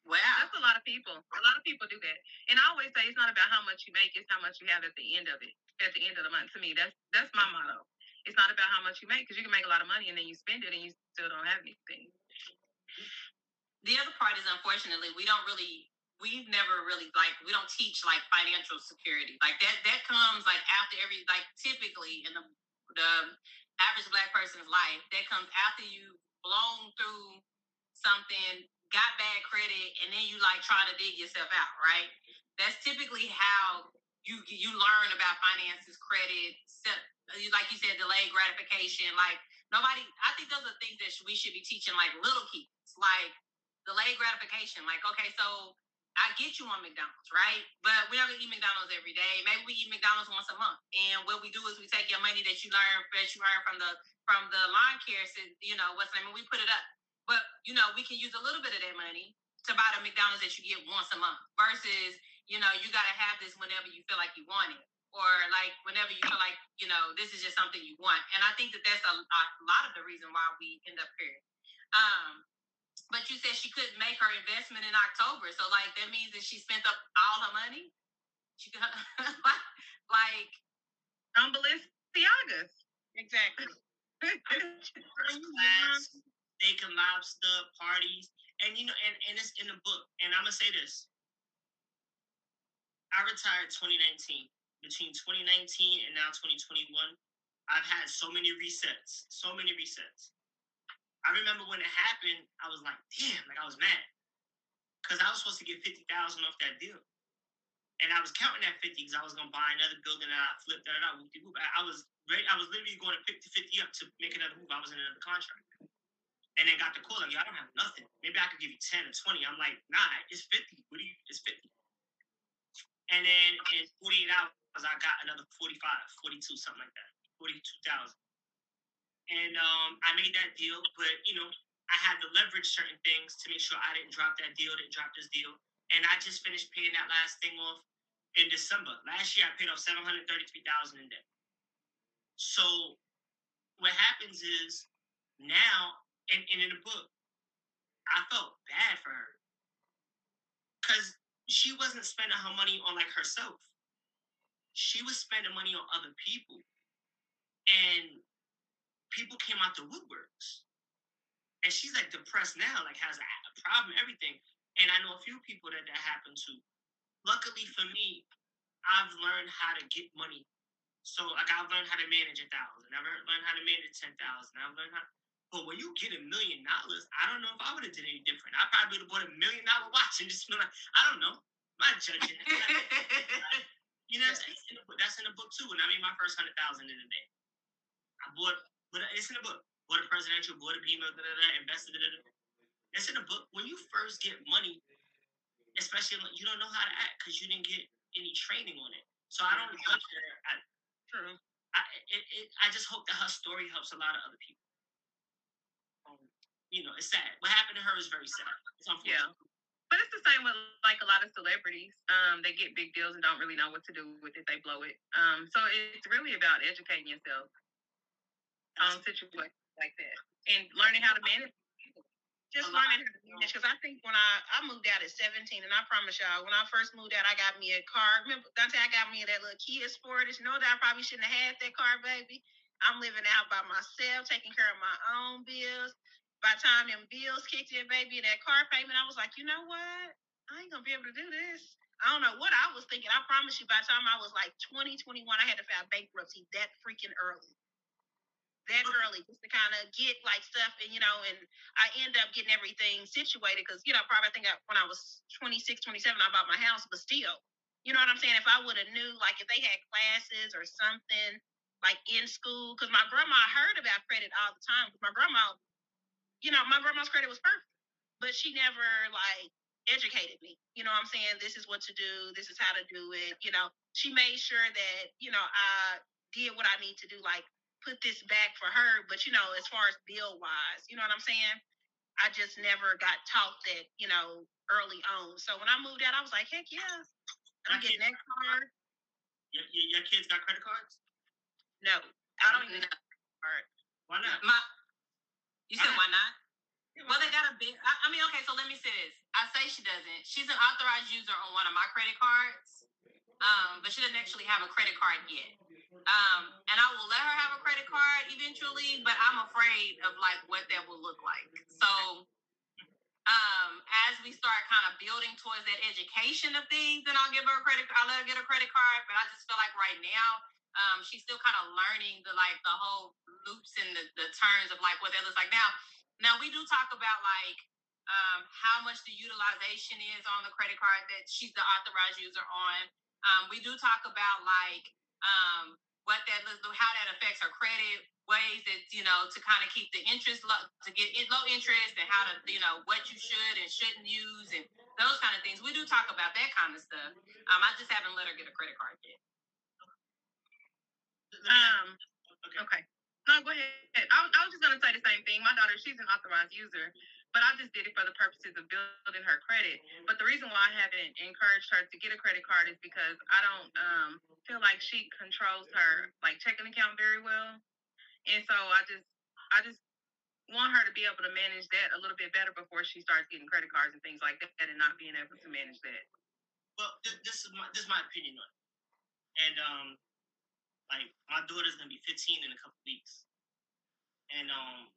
Speaker 1: wow.
Speaker 2: That's a lot of people. A lot of people do that. And I always say it's not about how much you make, it's how much you have at the end of it, at the end of the month. To me, that's that's my motto. It's not about how much you make because you can make a lot of money and then you spend it and you still don't have anything.
Speaker 1: the other part is unfortunately we don't really we've never really like we don't teach like financial security like that that comes like after every like typically in the the average black person's life that comes after you've blown through something got bad credit and then you like try to dig yourself out right that's typically how you you learn about finances credit like you said delayed gratification like nobody i think those are things that we should be teaching like little kids like delayed gratification. Like, okay, so I get you on McDonald's, right? But we're not gonna eat McDonald's every day. Maybe we eat McDonald's once a month. And what we do is we take your money that you learn that you earn from the from the lawn care, you know, what's the name? And we put it up. But you know, we can use a little bit of that money to buy the McDonald's that you get once a month versus, you know, you gotta have this whenever you feel like you want it. Or like whenever you feel like, you know, this is just something you want. And I think that that's a, a lot of the reason why we end up here. Um, but you said she couldn't make her investment in October, so like that means that she spent up all her money. She could, like
Speaker 2: On Balenciagas.
Speaker 4: Exactly.
Speaker 3: First class, steak and lobster parties, and you know, and, and it's in the book. And I'm gonna say this: I retired 2019. Between 2019 and now 2021, I've had so many resets, so many resets. I remember when it happened, I was like, damn, like I was mad. Because I was supposed to get 50000 off that deal. And I was counting that 50 because I was to buy another building and I flipped that out. I was ready, I was literally going to pick the 50 up to make another move. I was in another contract. And then got the call, like, yo, I don't have nothing. Maybe I could give you 10 or 20. I'm like, nah, it's 50. What do you, it's 50. And then in 48 hours, I got another 45, 42, something like that. 42,000. And um, I made that deal, but you know, I had to leverage certain things to make sure I didn't drop that deal, didn't drop this deal. And I just finished paying that last thing off in December. Last year, I paid off 733000 in debt. So what happens is now, and, and in the book, I felt bad for her. Because she wasn't spending her money on like herself. She was spending money on other people, and people came out the woodworks. And she's like depressed now, like has a problem, everything. And I know a few people that that happened to. Luckily for me, I've learned how to get money. So like I've learned how to manage a thousand. I've learned how to manage ten thousand. I've learned how. But when you get a million dollars, I don't know if I would have did any different. I probably would have bought a million dollar watch and just been like, I don't know. I'm not judging. you know, that's in, the, that's in the book too. And I made my first hundred thousand in a day. I bought, but it's in the book. Bought a presidential, bought a BMO, da, da, da, invested in it. It's in the book. When you first get money, especially you don't know how to act because you didn't get any training on it. So I don't judge her. I,
Speaker 2: True.
Speaker 3: I, it, it, I just hope that her story helps a lot of other people. Um, you know, it's sad. What happened to her is very sad. It's unfortunate.
Speaker 2: Yeah. But it's the same with like a lot of celebrities. Um, they get big deals and don't really know what to do with it. They blow it. Um, so it's really about educating yourself on situations like that and learning how to manage.
Speaker 4: just learning how to manage. Because I think when I I moved out at 17, and I promise y'all, when I first moved out, I got me a car. Remember, Dante, I got me that little Kia Sportage. You know that I probably shouldn't have had that car, baby. I'm living out by myself, taking care of my own bills. By the time them bills kicked in, baby, and that car payment, I was like, you know what? I ain't gonna be able to do this. I don't know what I was thinking. I promise you, by the time I was like 20, 21, I had to file bankruptcy that freaking early. That early, just to kind of get like stuff, and you know, and I end up getting everything situated because you know, probably I think I, when I was 26, 27, I bought my house, but still, you know what I'm saying? If I would have knew, like, if they had classes or something like in school, because my grandma heard about credit all the time. 'cause my grandma, you know, my grandma's credit was perfect, but she never like educated me. You know what I'm saying? This is what to do. This is how to do it. You know, she made sure that, you know, I did what I need to do, like put this back for her. But, you know, as far as bill wise, you know what I'm saying? I just never got taught that, you know, early on. So when I moved out, I was like, heck yeah, I'm getting that card.
Speaker 3: Your, your, your kids got credit cards?
Speaker 4: No, I don't even know.
Speaker 3: Why not?
Speaker 1: My, you said why not? Well, they got a big. I, I mean, okay. So let me say this. I say she doesn't. She's an authorized user on one of my credit cards, um, but she doesn't actually have a credit card yet. Um, and I will let her have a credit card eventually, but I'm afraid of like what that will look like. So, um, as we start kind of building towards that education of things, then I'll give her a credit. Card, I'll let her get a credit card. But I just feel like right now, um, she's still kind of learning the like the whole loops and the, the turns of like what that looks like. Now, now we do talk about like um, how much the utilization is on the credit card that she's the authorized user on. Um, we do talk about like um, what that how that affects her credit, ways that you know to kind of keep the interest low, to get it low interest, and how to you know what you should and shouldn't use, and those kind of things. We do talk about that kind of stuff. Um, I just haven't let her get a credit card yet.
Speaker 3: Let me ask-
Speaker 2: Um,
Speaker 3: okay.
Speaker 2: okay. No, go ahead. I, was- I was just gonna say the same thing. My daughter, she's an authorized user, but I just did it for the purposes of building her credit. But the reason why I haven't encouraged her to get a credit card is because I don't um, feel like she controls her like checking account very well, and so I just, I just want her to be able to manage that a little bit better before she starts getting credit cards and things like that, and not being able to manage that.
Speaker 3: Well, th- this is my this is my opinion on it. And um, like my daughter's gonna be 15 in a couple weeks, and um,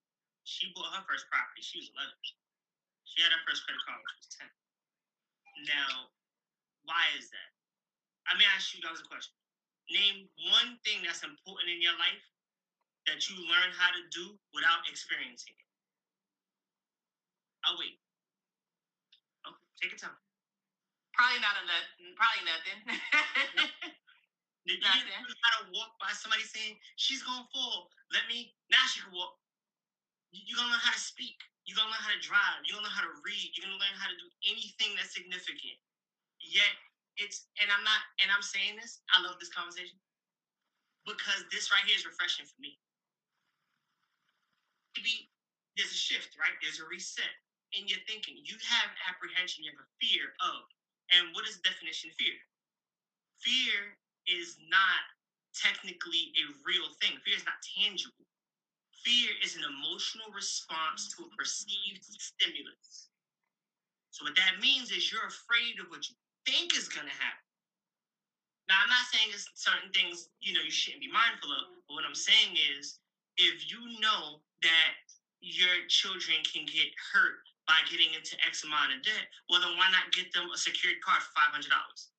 Speaker 3: she bought her first property. She was 11. She had her first credit card when she was 10. Now, why is that? I mean, ask you guys a question. Name one thing that's important in your life that you learn how to do without experiencing it. I'll wait. Okay, take your time.
Speaker 1: Probably not enough. Probably nothing.
Speaker 3: Did you
Speaker 1: Nothing.
Speaker 3: learn how to walk by somebody saying she's gonna fall? Let me now she can walk. You- You're gonna learn how to speak. You're gonna learn how to drive. You're gonna learn how to read. You're gonna learn how to do anything that's significant. Yet it's and I'm not and I'm saying this. I love this conversation because this right here is refreshing for me. Maybe there's a shift, right? There's a reset in your thinking. You have apprehension. You have a fear of. And what is the definition of fear? Fear is not technically a real thing. Fear is not tangible. Fear is an emotional response to a perceived stimulus. So what that means is you're afraid of what you think is gonna happen. Now, I'm not saying it's certain things you know you shouldn't be mindful of, but what I'm saying is, if you know that your children can get hurt by getting into X amount of debt, well, then why not get them a secured card for five hundred dollars?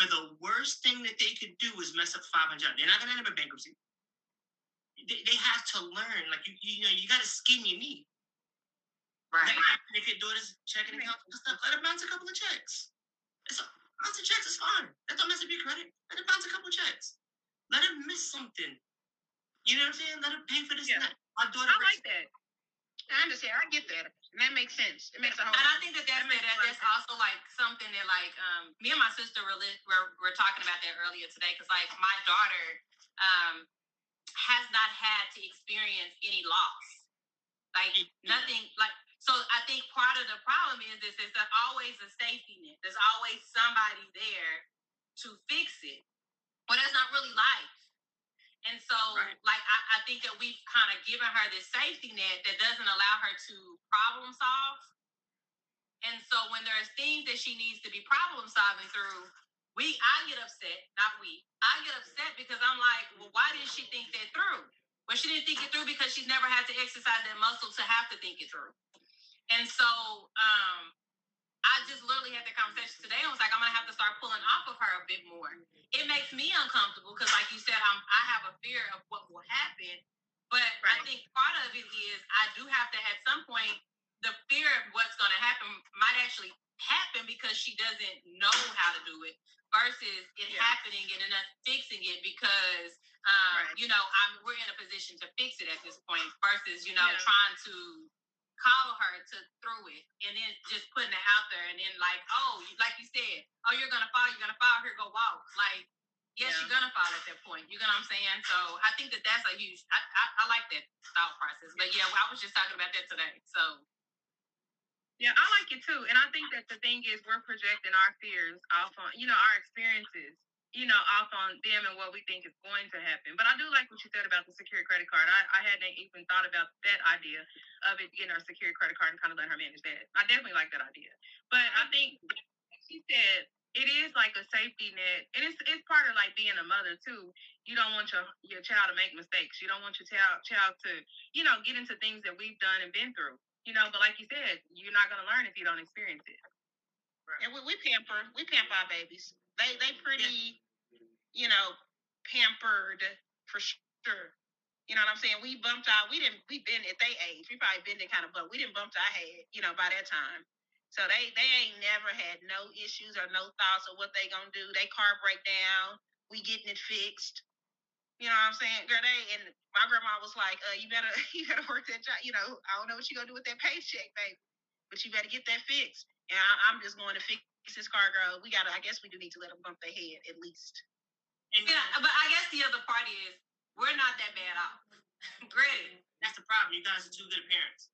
Speaker 3: Where the worst thing that they could do is mess up five hundred. They're not gonna end up in bankruptcy. They, they have to learn, like you, you know, you got to skin your knee.
Speaker 1: Right.
Speaker 3: Like, if your daughter's checking account stuff, let her bounce a couple of checks. It's a, bounce of checks is fine. That don't mess up your credit. Let her bounce a couple of checks. Let her miss something. You know what I'm saying? Let her pay for this
Speaker 4: Yeah.
Speaker 3: My daughter
Speaker 4: I like that. I understand. I get that. And that makes sense. It makes a whole
Speaker 1: And I think that that's,
Speaker 4: That
Speaker 1: that,
Speaker 4: a lot of
Speaker 1: that's also like something that like um me and my sister were, li- were, were talking about that earlier today because like my daughter um has not had to experience any loss. Like nothing like so I think part of the problem is this is there's always a safety net. There's always somebody there to fix it. But that's not really life and so
Speaker 3: Right.
Speaker 1: like I, I think that we've kind of given her this safety net that doesn't allow her to problem solve and so when there's things that she needs to be problem solving through, we I get upset, not we. I get upset because I'm like, well, why didn't she think that through? Well, she didn't think it through because she's never had to exercise that muscle to have to think it through. And so um I just literally had that conversation today. I was like, I'm gonna have to start pulling off of her a bit more. It makes me uncomfortable because, like you said, I'm I have a fear of what will happen. But I think part of it is I do have to at some point the fear of what's going to happen might actually happen because she doesn't know how to do it versus it
Speaker 4: Yeah.
Speaker 1: happening and then us fixing it because um,
Speaker 4: Right.
Speaker 1: you know I'm we're in a position to fix it at this point versus you know
Speaker 4: Yeah.
Speaker 1: trying to coddle her to through it and then just putting it out there and then like oh like you said oh you're gonna fall you're gonna fall here go walk like yes
Speaker 4: Yeah.
Speaker 1: you're gonna fall at that point you know what I'm saying so I think that that's a huge I, I, I like that thought process but yeah I was just talking about that today so
Speaker 2: Yeah, I like it too. And I think that the thing is we're projecting our fears off on, you know, our experiences, you know, off on them and what we think is going to happen. But I do like what you said about the secured credit card. I, I hadn't even thought about that idea of it getting her secured credit card and kind of letting her manage that. I definitely like that idea. But I think she said it is like a safety net, and it's it's part of like being a mother too. You don't want your your child to make mistakes. You don't want your child child to you know get into things that we've done and been through. You know, but like you said, you're not gonna learn if you don't experience it.
Speaker 4: And we, we pamper, we pamper our babies. They they pretty, you know, pampered for sure. You know what I'm saying? We bumped out. We didn't. We been at their age. We probably been there kind of, but we didn't bump our head. You know, by that time. So they they ain't never had no issues or no thoughts of what they gonna do. They car break down. We getting it fixed. You know what I'm saying? Girl, they and my grandma was like, uh, you better you better work that job. You know, I don't know what you gonna do with that paycheck, baby. But you better get that fixed. And I, I'm just going to fix this car, girl. We gotta. I guess we do need to let them bump their head at least.
Speaker 3: And
Speaker 1: yeah uh, but I guess the other part is we're not that bad off granted
Speaker 3: that's the problem. You guys are two good parents.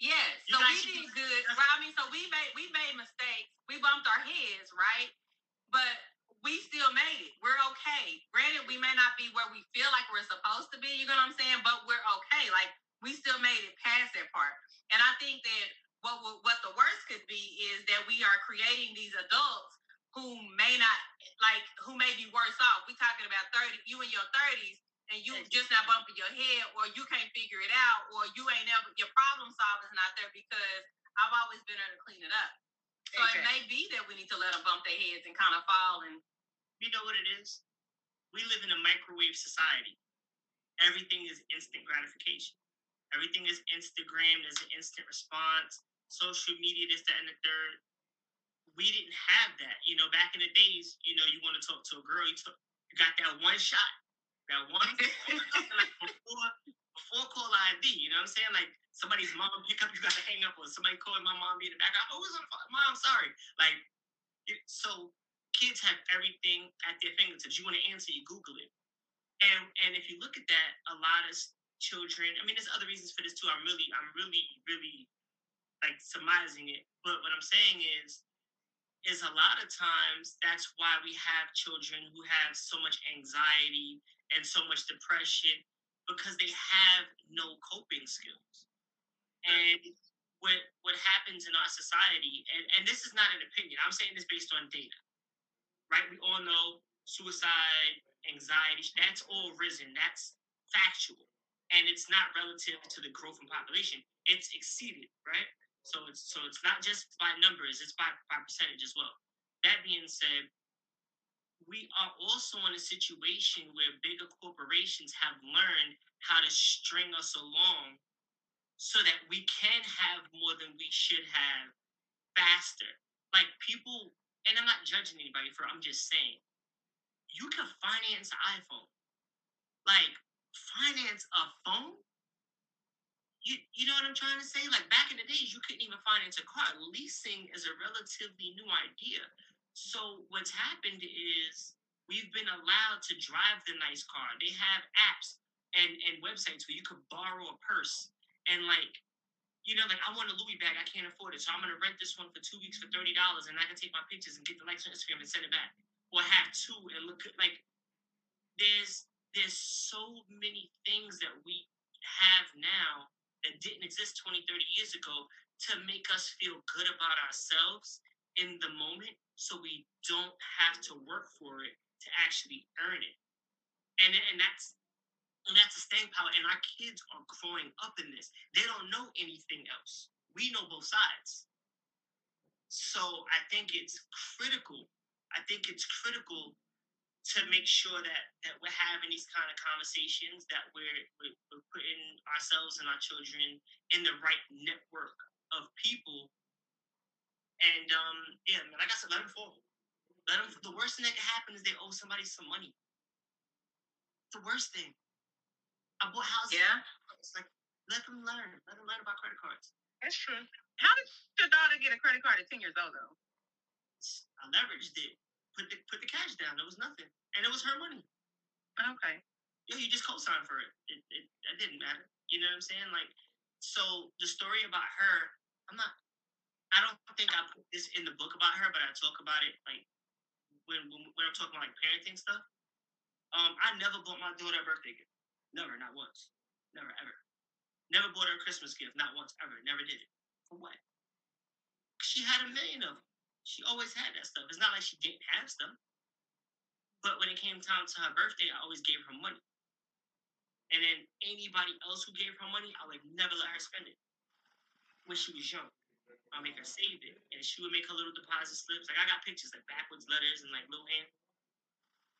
Speaker 1: Yes.
Speaker 3: You
Speaker 1: So we did
Speaker 3: be-
Speaker 1: good. Right? I mean, so we made we made mistakes. We bumped our heads, right? But we still made it. We're okay. Granted, we may not be where we feel like we're supposed to be, you know what I'm saying? But we're okay. Like we still made it past that part. And I think that what what the worst could be is that we are creating these adults who may not like who may be worse off. We talking about 30, you in your 30s and you just not bumping your head or you can't figure it out or you ain't ever your problem solver is not there because I've always been there to clean it up. So it may be that we need to let them bump their heads and kind of fall and
Speaker 3: You know what it is? We live in a microwave society. Everything is instant gratification. Everything is Instagram. There's an instant response. Social media, this, that, and the third. We didn't have that. You know, back in the days, you know, you want to talk to a girl, you, took, you got that one shot, that one like before before call ID. You know what I'm saying? Like somebody's mom pick up, you got to hang up, or somebody calling my mom in the back. Oh, who's on the phone? Mom, sorry. Like, so kids have everything at their fingertips. You want to answer, you Google it. And and if you look at that, a lot of children. I mean, there's other reasons for this too. I'm really, I'm really, really like surmising it. But what I'm saying is, is a lot of times that's why we have children who have so much anxiety and so much depression because they have no coping skills. And what what happens in our society, and, and this is not an opinion, I'm saying this based on data. Right? We all know suicide, anxiety, that's all risen. That's factual. And it's not relative to the growth in population. It's exceeded, right? So it's so it's not just by numbers, it's by, by percentage as well. That being said, we are also in a situation where bigger corporations have learned how to string us along so that we can have more than we should have faster. Like people, and I'm not judging anybody for, I'm just saying, you can finance an iPhone. Like, finance a phone? You, you know what I'm trying to say? Like back in the days, you couldn't even finance a car. Leasing is a relatively new idea. So what's happened is we've been allowed to drive the nice car. They have apps and, and websites where you could borrow a purse and like you know, like I want a Louis bag, I can't afford it, so I'm gonna rent this one for two weeks for thirty dollars, and I can take my pictures and get the likes on Instagram and send it back, or have two and look like there's there's so many things that we have now that didn't exist 20, 30 years ago to make us feel good about ourselves in the moment so we don't have to work for it to actually earn it. And, and that's and that's a staying power. And our kids are growing up in this. They don't know anything else. We know both sides. So I think it's critical. I think it's critical to make sure that that we're having these kind of conversations, that we're, we're, we're putting ourselves and our children in the right network of people. And um, yeah, man, like I said, let them fall. Let them. The worst thing that can happen is they owe somebody some money. It's the worst thing. I bought houses.
Speaker 1: Yeah.
Speaker 3: It's like let them learn. Let them learn about credit cards.
Speaker 2: That's true. How did your daughter get a credit card at 10 years old, though?
Speaker 3: I leveraged it. Put the put the cash down. It was nothing, and it was her money.
Speaker 2: Okay.
Speaker 3: Yo, you just co-signed for it. It, it. That didn't matter. You know what I'm saying? Like, so the story about her, I'm not. I don't think I put this in the book about her, but I talk about it like when when, when I'm talking about like parenting stuff. Um, I never bought my daughter a birthday gift. Never, not once. Never, ever. Never bought her a Christmas gift. Not once, ever. Never did it. For what? She had a million of them. She always had that stuff. It's not like she didn't have stuff. But when it came time to her birthday, I always gave her money. And then anybody else who gave her money, I would never let her spend it. When she was young, I'll make her save it. And she would make her little deposit slips. Like I got pictures, like backwards letters and like little hand.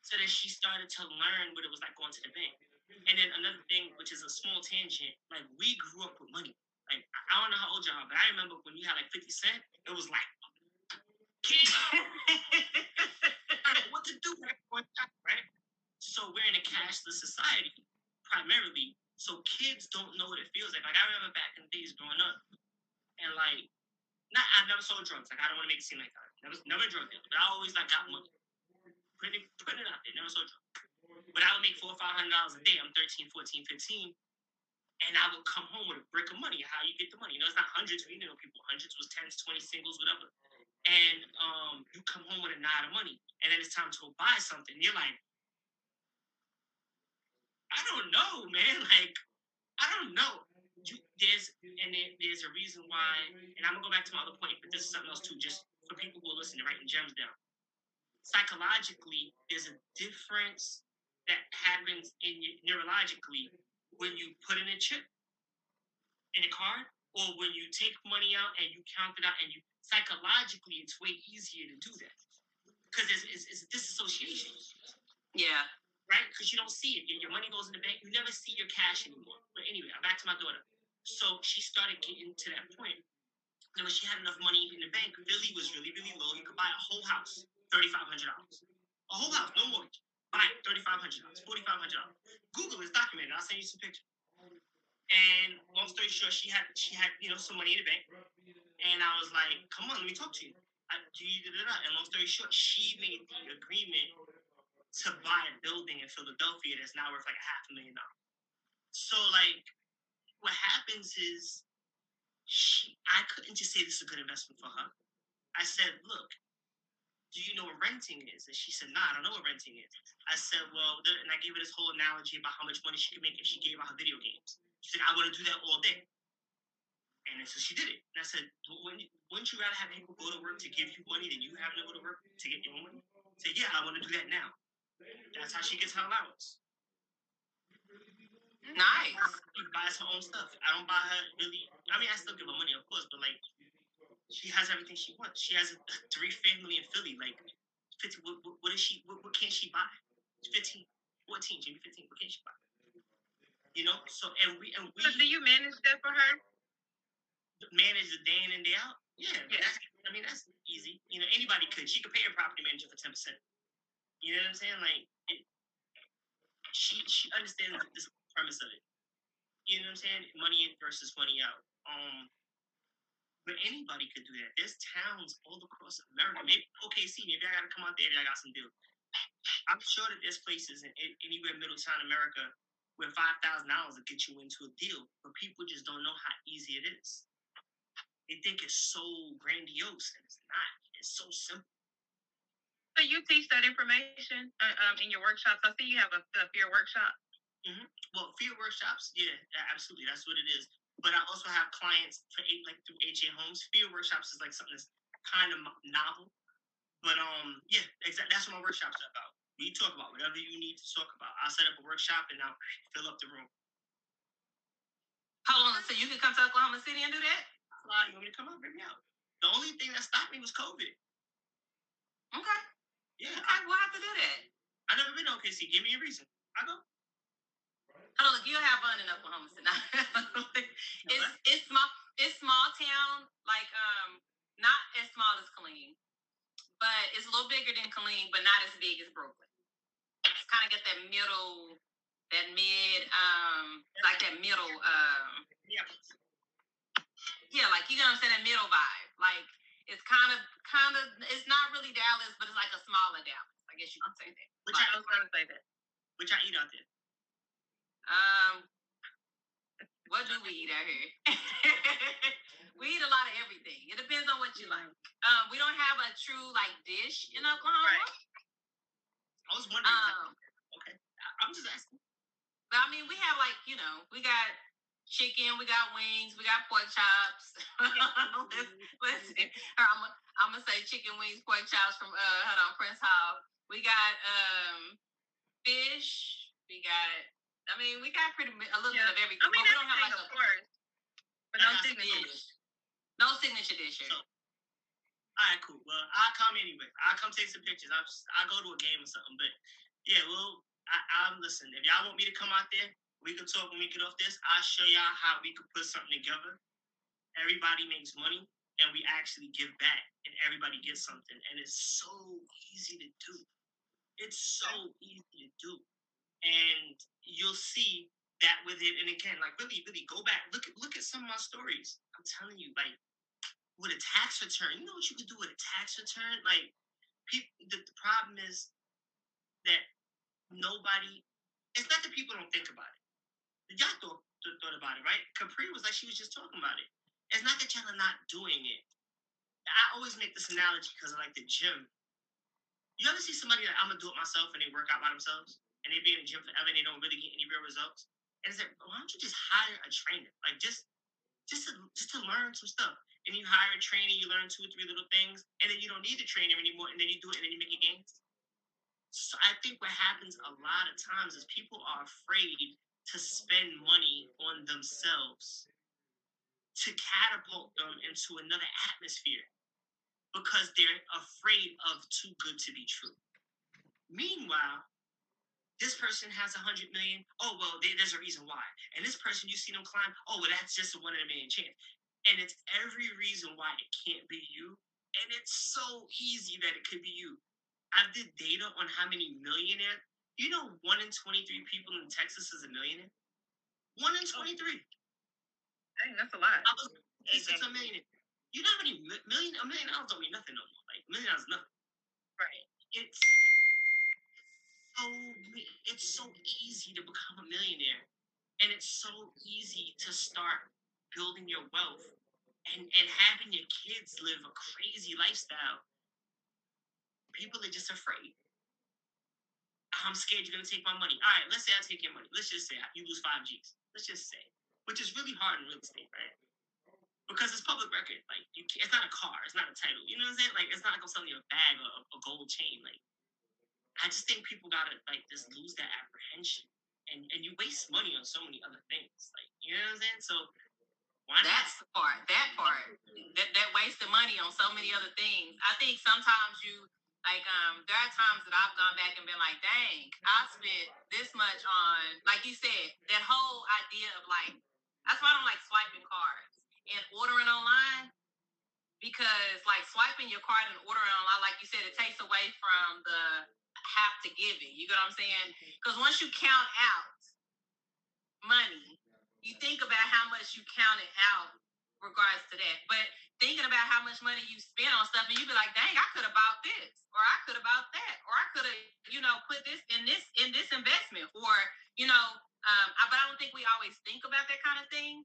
Speaker 3: So that she started to learn what it was like going to the bank. And then another thing, which is a small tangent, like we grew up with money. Like I don't know how old y'all, but I remember when you had like 50 cent, it was like kids what to do, right? So we're in a cashless society primarily. So kids don't know what it feels like. Like I remember back in the days growing up, and like, not I never sold drugs. Like I don't want to make it seem like that. Never, never drug dealer, but I always like got money. Put it, put it out there. Never sold drugs. But I would make four or five hundred dollars a day. I'm 13, 14, 15. And I would come home with a brick of money. How you get the money? You know, it's not hundreds. We you know, people hundreds was tens, twenty singles, whatever. And um, you come home with a knot of money, and then it's time to go buy something. You're like, I don't know, man. Like, I don't know. You, there's and then there's a reason why. And I'm gonna go back to my other point, but this is something else too. Just for people who are listening, writing gems down. Psychologically, there's a difference that happens in neurologically when you put in a chip in a card or when you take money out and you count it out and you psychologically it's way easier to do that because it's, it's, it's disassociation
Speaker 1: Yeah.
Speaker 3: right because you don't see it your, money goes in the bank you never see your cash anymore but anyway back to my daughter so she started getting to that point. point and when she had enough money in the bank Philly was really really low you could buy a whole house $3500 a whole house no mortgage buy it, $3,500, $4,500. Google is documented. I'll send you some pictures. And long story short, she had she had you know some money in the bank, and I was like, "Come on, let me talk to you." I, and long story short, she made the agreement to buy a building in Philadelphia that's now worth like a half a million dollars. So like, what happens is, she I couldn't just say this is a good investment for her. I said, "Look, do you know what renting is? And she said, nah, I don't know what renting is. I said, well, and I gave her this whole analogy about how much money she could make if she gave out her video games. She said, I want to do that all day. And so she did it. And I said, wouldn't you rather have people go to work to give you money than you having to go to work to get your own money? I said, yeah, I want to do that now. That's how she gets her allowance. Mm-hmm.
Speaker 1: Nice.
Speaker 3: She buys her own stuff. I don't buy her really. I mean, I still give her money, of course, but like, she has everything she wants. She has a three family in Philly. Like, 15, what, what, what is she? What, what can she buy? 15, 14, maybe 15. What can she buy? You know. So and we and we
Speaker 2: So do you manage that for her?
Speaker 3: Manage the day in and day out. Yeah,
Speaker 2: Yeah.
Speaker 3: that's. I mean, that's easy. You know, anybody could. She could pay her property manager for ten percent. You know what I'm saying? Like, it, she she understands this premise of it. You know what I'm saying? Money in versus money out. Um, but anybody could do that. There's towns all across America. Maybe OKC. Maybe I gotta come out there. Maybe I got some deal. I'm sure that there's places in, in anywhere in Middletown, America, where five thousand dollars will get you into a deal, but people just don't know how easy it is. They think it's so grandiose, and it's not. It's so simple.
Speaker 2: So you teach that information uh, um, in your workshops. I see you have a, a fear workshop.
Speaker 3: Well, fear workshops, yeah, absolutely, that's what it is. But I also have clients for eight, like through HA Homes. Fear workshops is like something that's kind of novel. But um, yeah, exactly. That's what my workshops are about. We talk about whatever you need to talk about. I'll set up a workshop and I'll fill up the room.
Speaker 1: How long? So you can come to Oklahoma City and do that?
Speaker 3: Fly, you want me to come out? Bring me out. The only thing that stopped me was COVID.
Speaker 1: Okay.
Speaker 3: Yeah,
Speaker 1: Okay.
Speaker 3: I,
Speaker 1: We'll have to do that.
Speaker 3: I've never been to OKC. Give me a reason. I go.
Speaker 1: Oh, look, you'll have fun in Oklahoma City. it's it's small. It's small town, like um, not as small as Killeen, but it's a little bigger than Killeen, but not as big as Brooklyn. It's kind of got that middle, that mid, um, like that middle, um,
Speaker 3: Yeah.
Speaker 1: Yeah, like you know what I'm saying, that middle vibe. Like it's kind of, kind of, it's not really Dallas, but it's like a smaller Dallas. I guess you could say that.
Speaker 3: Which
Speaker 2: I
Speaker 3: I,
Speaker 2: was to say that.
Speaker 3: which I eat out there.
Speaker 1: Um, what do we eat out here? we eat a lot of everything. It depends on what you like. Um, we don't have a true like dish in Oklahoma.
Speaker 2: Right.
Speaker 3: I was wondering.
Speaker 1: Um,
Speaker 3: okay, I'm just asking.
Speaker 1: but I mean, we have like you know, we got chicken, we got wings, we got pork chops. Listen, listen, I'm gonna I'm gonna say chicken wings, pork chops from uh, hold on, Prince Hall. We got um fish. We got. I mean, we got pretty a little
Speaker 2: Yeah.
Speaker 1: bit of everything,
Speaker 2: I mean,
Speaker 1: but we don't have like
Speaker 2: of
Speaker 1: a
Speaker 2: course, but no signature
Speaker 1: dish. No signature dish.
Speaker 3: So, All right, cool. Well, I'll come anyway. I'll come take some pictures. I'll just, I'll go to a game or something. But yeah, well, I, I'm listen. If y'all want me to come out there, we can talk when we get off this. I'll show y'all how we could put something together. Everybody makes money, and we actually give back, and everybody gets something. And it's so easy to do. It's so easy to do, and you'll see that with it. And again, like really, really go back. Look at look at some of my stories. I'm telling you, like with a tax return. You know what you can do with a tax return? Like, people, the, the problem is that nobody. It's not that people don't think about it. Y'all thought, th- thought about it, right? Capri was like she was just talking about it. It's not that y'all are not doing it. I always make this analogy because I like the gym. You ever see somebody like I'm gonna do it myself and they work out by themselves and they be in the gym forever and they don't really get any real results? And it's like, why don't you just hire a trainer? Like just just to just to learn some stuff. And you hire a trainer, you learn two or three little things, and then you don't need the trainer anymore, and then you do it and then you make your gains. So I think what happens a lot of times is people are afraid to spend money on themselves to catapult them into another atmosphere because they're afraid of too good to be true. Meanwhile, this person has a hundred million. Oh well, there- there's a reason why. And this person, you see them climb. Oh well, that's just a one in a million chance. And it's every reason why it can't be you. And it's so easy that it could be you. I did data on how many millionaire. You know, one in twenty-three people in Texas is a millionaire. One in oh. twenty-three.
Speaker 2: Dang, that's a lot.
Speaker 3: I was it's a millionaire. You know how many mi- million a million dollars don't mean nothing no more. Like a million dollars nothing.
Speaker 2: Right.
Speaker 3: It's so it's so easy to become a millionaire, and it's so easy to start building your wealth and and having your kids live a crazy lifestyle. People are just afraid. I'm scared you're gonna take my money. All right, let's say I take your money. Let's just say you lose five G's. Let's just say, which is really hard in real estate, right? Because it's public record. Like you, it's not a car. It's not a title. You know what I'm saying? Like it's not like I'm selling you a bag or a, a gold chain. Like I just think people gotta like just lose that apprehension, and and you waste money on so many other things. Like you know what I'm saying? So?
Speaker 1: That's the part. That part. That that wasted money on so many other things. I think sometimes you like um there are times that I've gone back and been like, dang, I spent this much on like you said, that whole idea of like that's why I don't like swiping cards and ordering online because like swiping your card and ordering online, like you said, it takes away from the have to give it. You get what I'm saying? Because once you count out money, you think about how much you counted out regards to that. But thinking about how much money you spent on stuff and you be like, dang, I could have bought this, or I could have bought that, or I could have, you know, put this in this in this investment, or you know, um, I, but I don't think we always think about that kind of thing.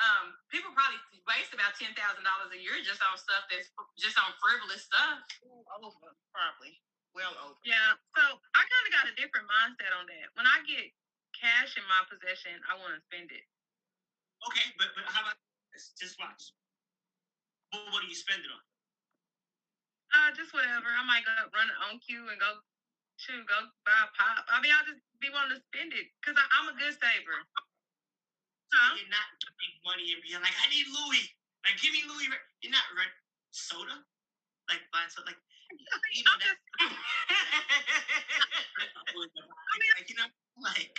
Speaker 1: Um, people probably waste about ten thousand dollars a year just on stuff that's just on frivolous stuff.
Speaker 4: Over, probably. Well over.
Speaker 2: Yeah. So I kind of got a different mindset on that. When I get cash in my possession, I want to spend it.
Speaker 3: Okay, but but how about this? Just watch. What, what do you spend it on?
Speaker 2: Uh, just whatever. I might go run on cue and go, shoot, go buy a pop. I mean, I'll just be wanting to spend it because I'm a good saver. Huh?
Speaker 3: You're not giving money and being like, I need Louis. Like, give me Louis. You're not rent soda. Like buying soda. Like, you know that. like you know, like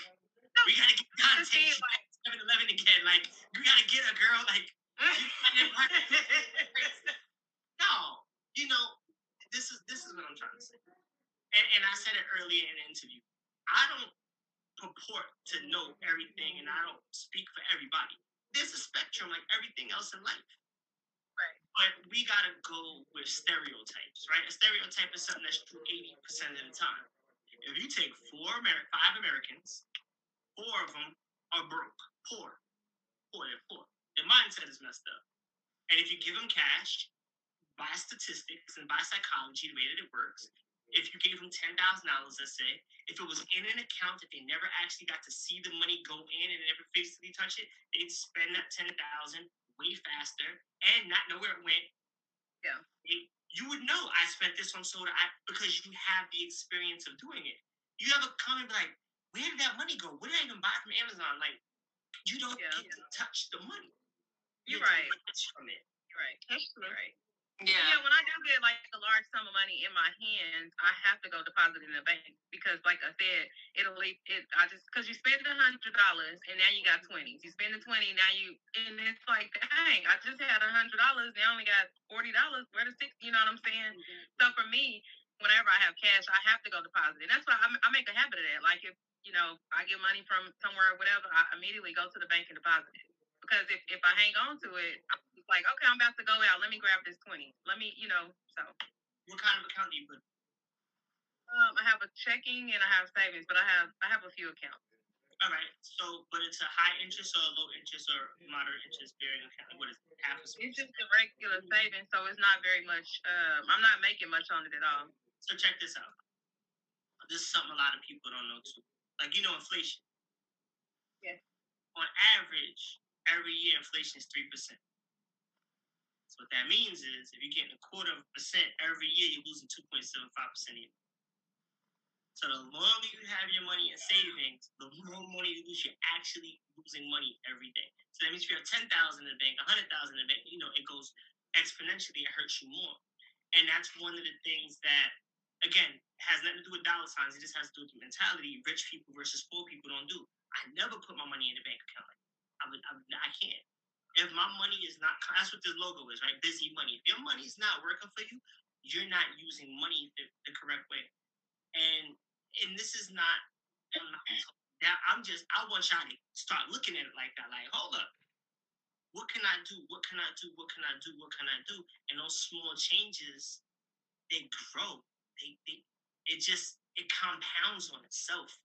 Speaker 3: we gotta get Dante
Speaker 2: just saying, like,
Speaker 3: 7 Eleven again. Like we gotta get a girl. Like no, you know, this is this is what I'm trying to say. And, and I said it earlier in the interview. I don't purport to know everything, and I don't speak for everybody. There's a spectrum like everything else in life.
Speaker 2: Right.
Speaker 3: But we gotta go with stereotypes, right? A stereotype is something that's true 80% of the time. If you take four Amer- five Americans, four of them are broke, poor, poor, they're poor. Their mindset is messed up. And if you give them cash, by statistics and by psychology, the way that it works, if you gave them ten thousand dollars, let's say, if it was in an account that they never actually got to see the money go in and never physically touch it, they'd spend that ten thousand way faster and not know where it went.
Speaker 2: Yeah.
Speaker 3: They- you would know I spent this on soda I, because you have the experience of doing it. You ever come and be like, where did that money go? What did I even buy from Amazon? Like, you don't
Speaker 2: Yeah.
Speaker 3: get to touch the money.
Speaker 2: You're
Speaker 3: You
Speaker 2: right.
Speaker 3: touch from it.
Speaker 2: Right.
Speaker 4: That's true.
Speaker 2: Right.
Speaker 1: yeah.
Speaker 2: Yeah, when I do get like a large sum of money in my hands, I have to go deposit it in the bank because, like I said, it'll leave it. I just because you spend a hundred dollars and now you got twenty. You spend the twenty now you and it's like, dang, I just had a hundred dollars. Now I only got forty dollars. Where the six? You know what I'm saying? Mm-hmm. So for me, whenever I have cash, I have to go deposit, and that's why I, I make a habit of that. Like if you know I get money from somewhere or whatever, I immediately go to the bank and deposit it. Because if, if I hang on to it, it's like, okay, I'm about to go out. Let me grab this 20. Let me, you know, so
Speaker 3: What kind of account do you put?
Speaker 2: um, I have a checking and I have savings, but I have I have a few accounts.
Speaker 3: All right. So, but it's a high interest or a low interest or moderate interest bearing account. What is it? Half a
Speaker 2: It's just a regular savings, so it's not very much. Um, I'm not making much on it at all.
Speaker 3: So check this out. This is something a lot of people don't know too. Like you know, inflation.
Speaker 2: Yeah.
Speaker 3: On average, every year inflation is three percent. So what that means is, if you're getting a quarter of a percent every year, you're losing two point seven five percent a year. So the longer you have your money in savings, the more money you lose. You're actually losing money every day. So that means if you have ten thousand in the bank, a hundred thousand in the bank, you know it goes exponentially. It hurts you more, and that's one of the things that, again, has nothing to do with dollar signs. It just has to do with the mentality rich people versus poor people don't do. I never put my money in a bank account. I would, I, I can't. If my money is not, that's what this logo is, right? Busy money. If your money is not working for you, you're not using money the, the correct way. And and this is not, I'm not that I'm just I want y'all to start looking at it like that. Like, hold up. What can I do? What can I do? What can I do? What can I do? And those small changes, they grow. They, they it just it compounds on itself.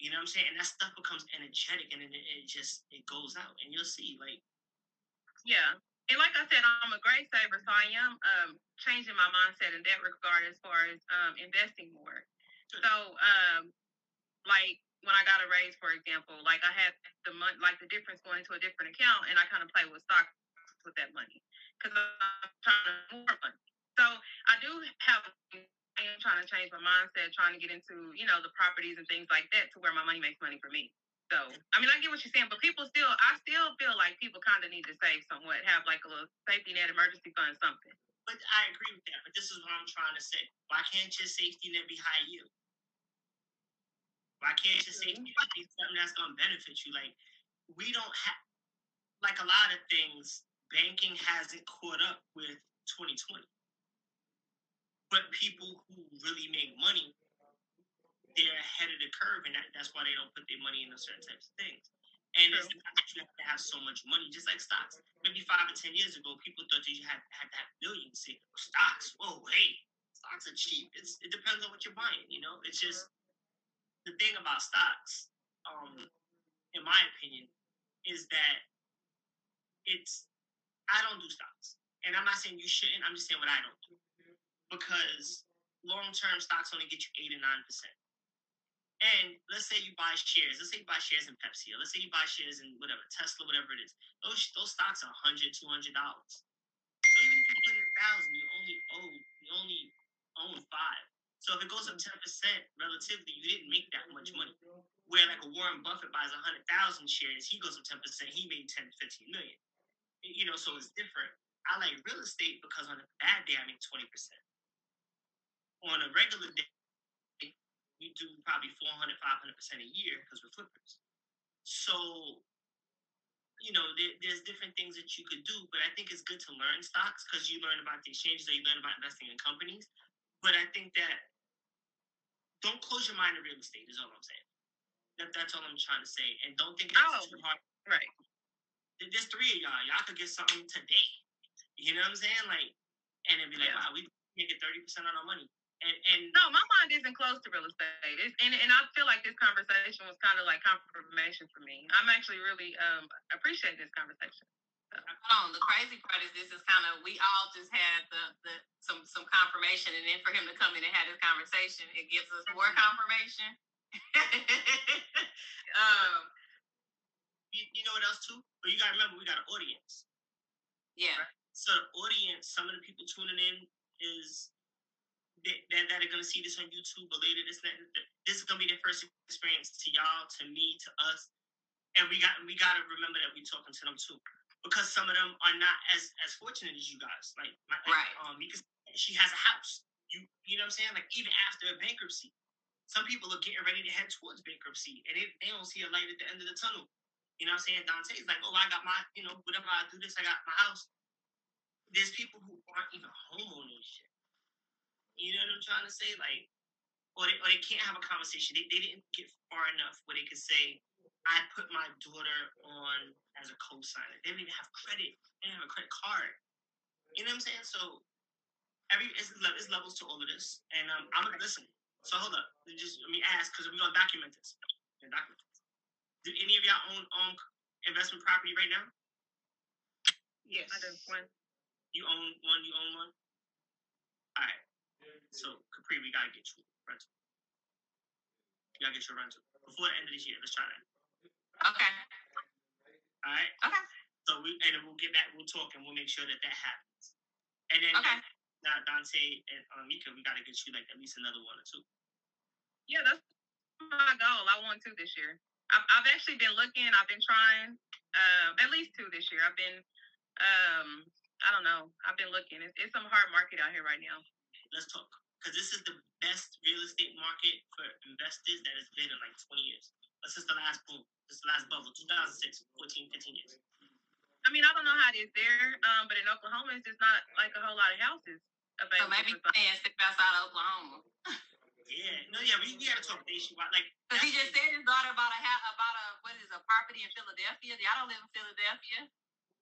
Speaker 3: You know what I'm saying? And that stuff becomes energetic and then it, it just it goes out. And you'll see, like,
Speaker 2: Yeah. And like I said, I'm a great saver, so I am um, changing my mindset in that regard as far as um, investing more. So, um, like when I got a raise, for example, like I had the money, like the difference going to a different account, and I kind of play with stocks with that money because I'm trying to more money. So I do have, am trying to change my mindset, trying to get into, you know, the properties and things like that to where my money makes money for me. So, I mean, I get what you're saying, but people still, I still feel like people kind of need to save somewhat, have like a little safety net, emergency fund, something.
Speaker 3: But I agree with that. But this is what I'm trying to say. Why can't your safety net be high yield? Why can't your safety net be something that's going to benefit you? Like, we don't have, like a lot of things, banking hasn't caught up with 2020. But people who really make money, they're ahead of the curve, and that, that's why they don't put their money into certain types of things. And it's not that you have to have so much money, just like stocks. Maybe five or ten years ago, people thought that you had, had to have millions. See, stocks, whoa, hey, stocks are cheap. It's, it depends on what you're buying, you know? It's just the thing about stocks, um, in my opinion, is that it's, I don't do stocks. And I'm not saying you shouldn't, I'm just saying what I don't do. Because long term stocks only get you eight or nine percent. And let's say you buy shares. Let's say you buy shares in Pepsi. Or let's say you buy shares in whatever, Tesla, whatever it is. Those those stocks are 100 $200. So even if you put in a thousand, you only owe, you only own five. So if it goes up 10% relatively, you didn't make that much money. Where like a Warren Buffett buys 100,000 shares, he goes up 10%, he made 10, 15 million. You know, so it's different. I like real estate because on a bad day, I make 20%. On a regular day, we do probably 400, 500% a year because we're flippers. So, you know, there, there's different things that you could do, but I think it's good to learn stocks because you learn about the exchanges or you learn about investing in companies. But I think that don't close your mind to real estate is all I'm saying. That, that's all I'm trying to say. And don't think it's
Speaker 2: Oh,
Speaker 3: too hard.
Speaker 2: Right.
Speaker 3: There- There's three of y'all. Y'all could get something today. You know what I'm saying? Like, and it'd be like,
Speaker 2: Yeah.
Speaker 3: wow, we can get 30% on our money. And, and
Speaker 2: No, my mind isn't close to real estate. It's, and, and I feel like this conversation was kind of like confirmation for me. I'm actually really um appreciate this conversation.
Speaker 1: Hold on. The crazy part is this is kind of we all just had the, the some some confirmation, and then for him to come in and have this conversation, it gives us more confirmation. um,
Speaker 3: you, you know what else too? But you gotta remember, we got an audience.
Speaker 1: yeah,
Speaker 3: So the audience, some of the people tuning in is that, that, that are gonna see this on YouTube or later this. This is gonna be their first experience to y'all, to me, to us. And we got we gotta remember that we're talking to them too. Because some of them are not as as fortunate as you guys. Like my
Speaker 1: Right.
Speaker 3: um because she has a house. You you know what I'm saying? Like even after a bankruptcy. Some people are getting ready to head towards bankruptcy and they, they don't see a light at the end of the tunnel. You know what I'm saying? Dante's like, oh, I got my, you know, whatever I do this, I got my house. There's people who aren't even homeowners yet. You know what I'm trying to say? Like, or they, or they can't have a conversation. They, they didn't get far enough where they could say, I put my daughter on as a co-signer. They didn't even have credit. They didn't have a credit card. You know what I'm saying? So every it's, le- it's levels to all of this. And um, I'm gonna listen. So hold up. Just let me ask because we're gonna document this. We're gonna document this. Do any of y'all own own investment property right now?
Speaker 4: Yes.
Speaker 2: I do. When,
Speaker 3: You own one. You own one. All right. So Capri, we gotta get you a rental. You gotta get your rental before the end of this year. Let's try that.
Speaker 1: okay,
Speaker 3: All right.
Speaker 1: okay,
Speaker 3: So we and we'll get back. We'll talk and we'll make sure that that happens. And then
Speaker 1: okay.
Speaker 3: now Dante and uh, Mika, we gotta get you like at least another one or two.
Speaker 2: yeah, that's my goal. I want to this year. I've, I've actually been looking. I've been trying. Um, at least two this year. I've been. Um, I don't know. I've been looking. It's, it's some hard market out here right now.
Speaker 3: Let's talk because this is the best real estate market for investors that has been in like 20 years. This is the last boom. This the last bubble. 2006, 14, 15 years.
Speaker 2: I mean, I don't know how it is there, um, but in Oklahoma, it's just not like a whole lot of houses available.
Speaker 1: So maybe
Speaker 2: for some-
Speaker 1: man step outside of Oklahoma.
Speaker 3: Yeah. No. Yeah. We, we gotta talk nationwide. Like.
Speaker 1: Because he
Speaker 3: that's-
Speaker 1: just said his daughter about a house, about a what is a property in Philadelphia. Y'all don't live in Philadelphia.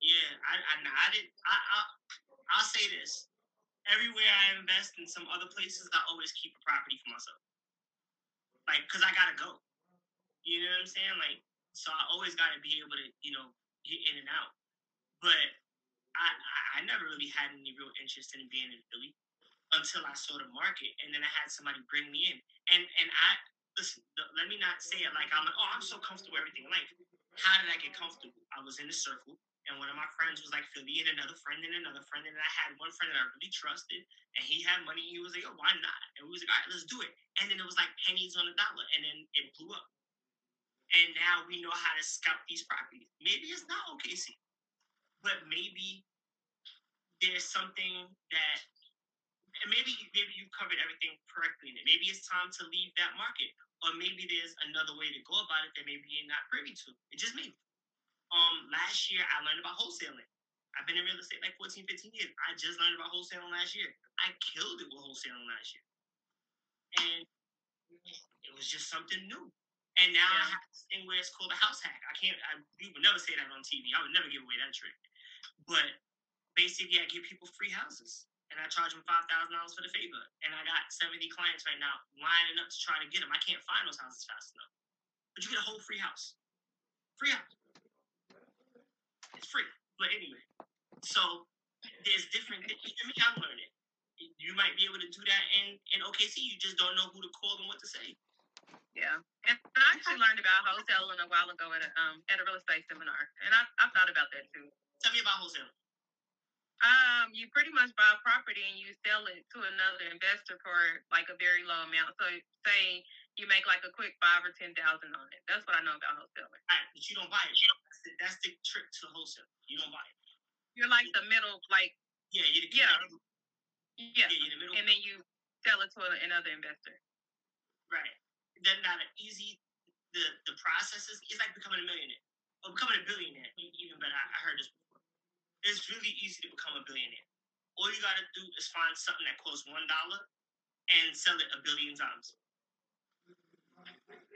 Speaker 3: Yeah, I, I, I did. I, I, I'll say this: everywhere I invest in some other places, I always keep a property for myself. Like, cause I gotta go. You know what I'm saying? Like, so I always gotta be able to, you know, get in and out. But I, I, never really had any real interest in being in Philly until I saw the market, and then I had somebody bring me in. And and I listen. Let me not say it like I'm like, oh, I'm so comfortable with everything in life. How did I get comfortable? I was in a circle And one of my friends was like Philly, and another friend, and another friend. And I had one friend that I really trusted, and he had money. and He was like, "Yo, why not?" And we was like, "All right, let's do it." And then it was like pennies on a dollar, and then it blew up. And now we know how to scout these properties. Maybe it's not OKC, but maybe there's something that, and maybe maybe you covered everything correctly in it. Maybe it's time to leave that market, or maybe there's another way to go about it that maybe you're not privy to. It just maybe. Um, last year I learned about wholesaling. I've been in real estate like 14, 15 years. I just learned about wholesaling last year. I killed it with wholesaling last year. And it was just something new. And now I have this thing where it's called a house hack. I can't, I, we would never say that on TV. I would never give away that trick. But basically, I give people free houses. And I charge them $5,000 for the favor. And I got 70 clients right now lining up to try to get them. I can't find those houses fast enough. But you get a whole free house. Free house. It's free. But anyway, so there's different things. Mean, I'm learning. You might be able to do that in, in OKC. You just don't know who to call and what to say.
Speaker 2: Yeah, and I actually learned about wholesaling a while ago at a um at a real estate seminar, and I I thought about that too.
Speaker 3: Tell me about wholesale.
Speaker 2: Um, you pretty much buy a property and you sell it to another investor for like a very low amount. So say you make like a quick five or ten thousand on it. That's what I know about wholesaling.
Speaker 3: Right, but you don't buy it. That's the, that's the trick to wholesale. You don't buy it.
Speaker 2: You're like the middle, like
Speaker 3: Yeah, you're the
Speaker 2: Yeah.
Speaker 3: yeah,
Speaker 2: yeah,
Speaker 3: you're the middle.
Speaker 2: and then you sell it to another investor.
Speaker 3: Right. Then not an easy. The the process is it's like becoming a millionaire or becoming a billionaire. Even better. I, I heard this before. It's really easy to become a billionaire. All you gotta do is find something that costs one dollar and sell it a billion times.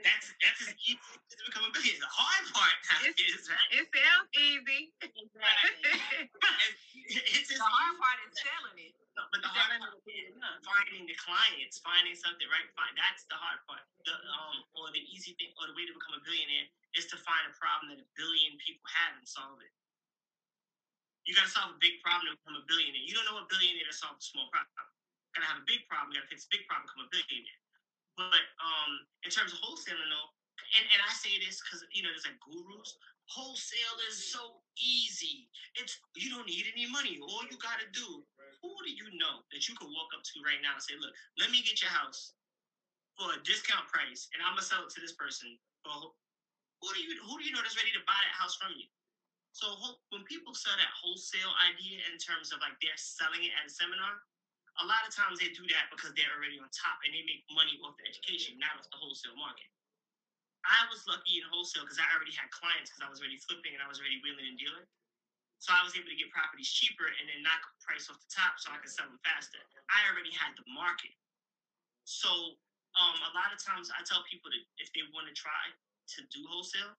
Speaker 3: That's that's as easy as to become a billionaire. The hard part
Speaker 2: It's-
Speaker 3: is.
Speaker 2: It sounds easy.
Speaker 3: it's
Speaker 1: The hard part is selling it.
Speaker 3: No, but the hard part is finding the clients, finding something right. Find that's the hard part. The um or the easy thing or the way to become a billionaire is to find a problem that a billion people have and solve it. You gotta solve a big problem to become a billionaire. You don't know a billionaire to solve a small problem. You gotta have a big problem. You gotta fix a big problem, to become a billionaire. But um, in terms of wholesaling, though, and, and I say this because you know there's like gurus. Wholesale is so easy. It's you don't need any money. All you gotta do. Who do you know that you can walk up to right now and say, "Look, let me get your house for a discount price, and I'm gonna sell it to this person." Well, who do you who do you know that's ready to buy that house from you? So when people sell that wholesale idea in terms of like they're selling it at a seminar, a lot of times they do that because they're already on top and they make money off the education, not off the wholesale market. I was lucky in wholesale because I already had clients because I was already flipping and I was already wheeling and dealing. So I was able to get properties cheaper and then knock the price off the top so I could sell them faster. I already had the market. So um, a lot of times I tell people that if they want to try to do wholesale,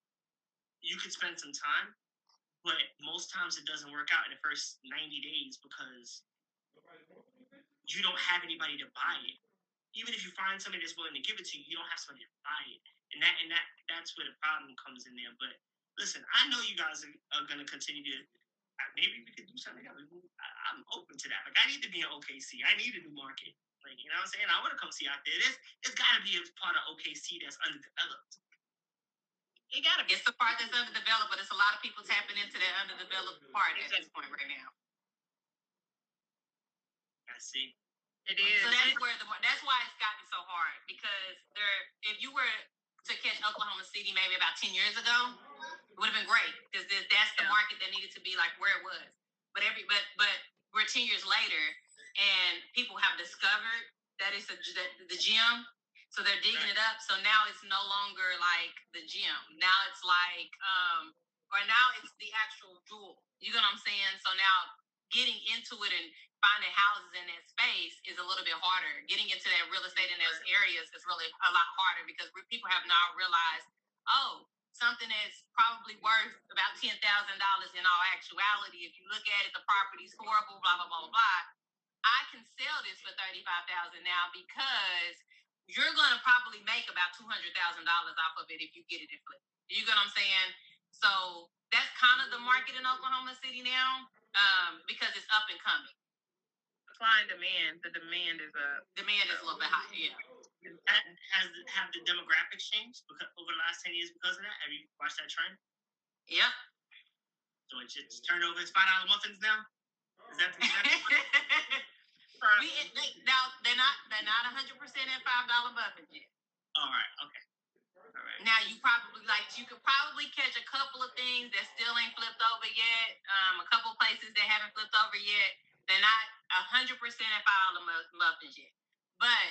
Speaker 3: you could spend some time, but most times it doesn't work out in the first 90 days because you don't have anybody to buy it. Even if you find somebody that's willing to give it to you, you don't have somebody to buy it. And that and that that's where the problem comes in there. But listen, I know you guys are, are gonna continue to uh, maybe we could do something else. I, I'm open to that. Like I need to be in OKC. I need a new market. Like you know what I'm saying? I want to come see out there. There's there's gotta be a part of OKC that's underdeveloped.
Speaker 4: It gotta be.
Speaker 1: It's the part that's underdeveloped, but it's a lot of people tapping into that underdeveloped part at this point right now.
Speaker 3: I see.
Speaker 2: It is.
Speaker 1: So that's where the that's why it's gotten so hard because there, if you were to catch Oklahoma City maybe about ten years ago, it would have been great because that's the
Speaker 2: Yeah.
Speaker 1: market that needed to be like where it was. But every but but we're ten years later, and people have discovered that it's a, the, the gym. So they're digging it up. So now it's no longer like the gym. Now it's like um or now it's the actual jewel. You know what I'm saying? So now getting into it and finding houses in that space is a little bit harder. Getting into that real estate in those areas is really a lot harder because people have now realized, oh, something that's probably worth about ten thousand dollars in all actuality. If you look at it, the property's horrible, blah blah blah blah blah. I can sell this for thirty five thousand now because you're gonna probably make about two hundred thousand dollars off of it if you get it and flip. You get what I'm saying? So that's kind of the market in Oklahoma City now, um, because it's up and coming.
Speaker 2: Supply and demand. The demand is up.
Speaker 1: Demand is a little bit higher. Yeah.
Speaker 3: Ha- Has have the demographics changed because over the last ten years because of that? Have you watched that trend?
Speaker 1: Yep.
Speaker 3: So it's just turned over. It's five dollar muffins now. Is that? Is that
Speaker 1: we, they, now they're not they're not 100 percent at five dollar muffins yet.
Speaker 3: All right. Okay. All right.
Speaker 1: Now you probably like you could probably catch a couple of things that still ain't flipped over yet. Um, a couple places that haven't flipped over yet. They're not 100 percent at five dollar muffins yet. But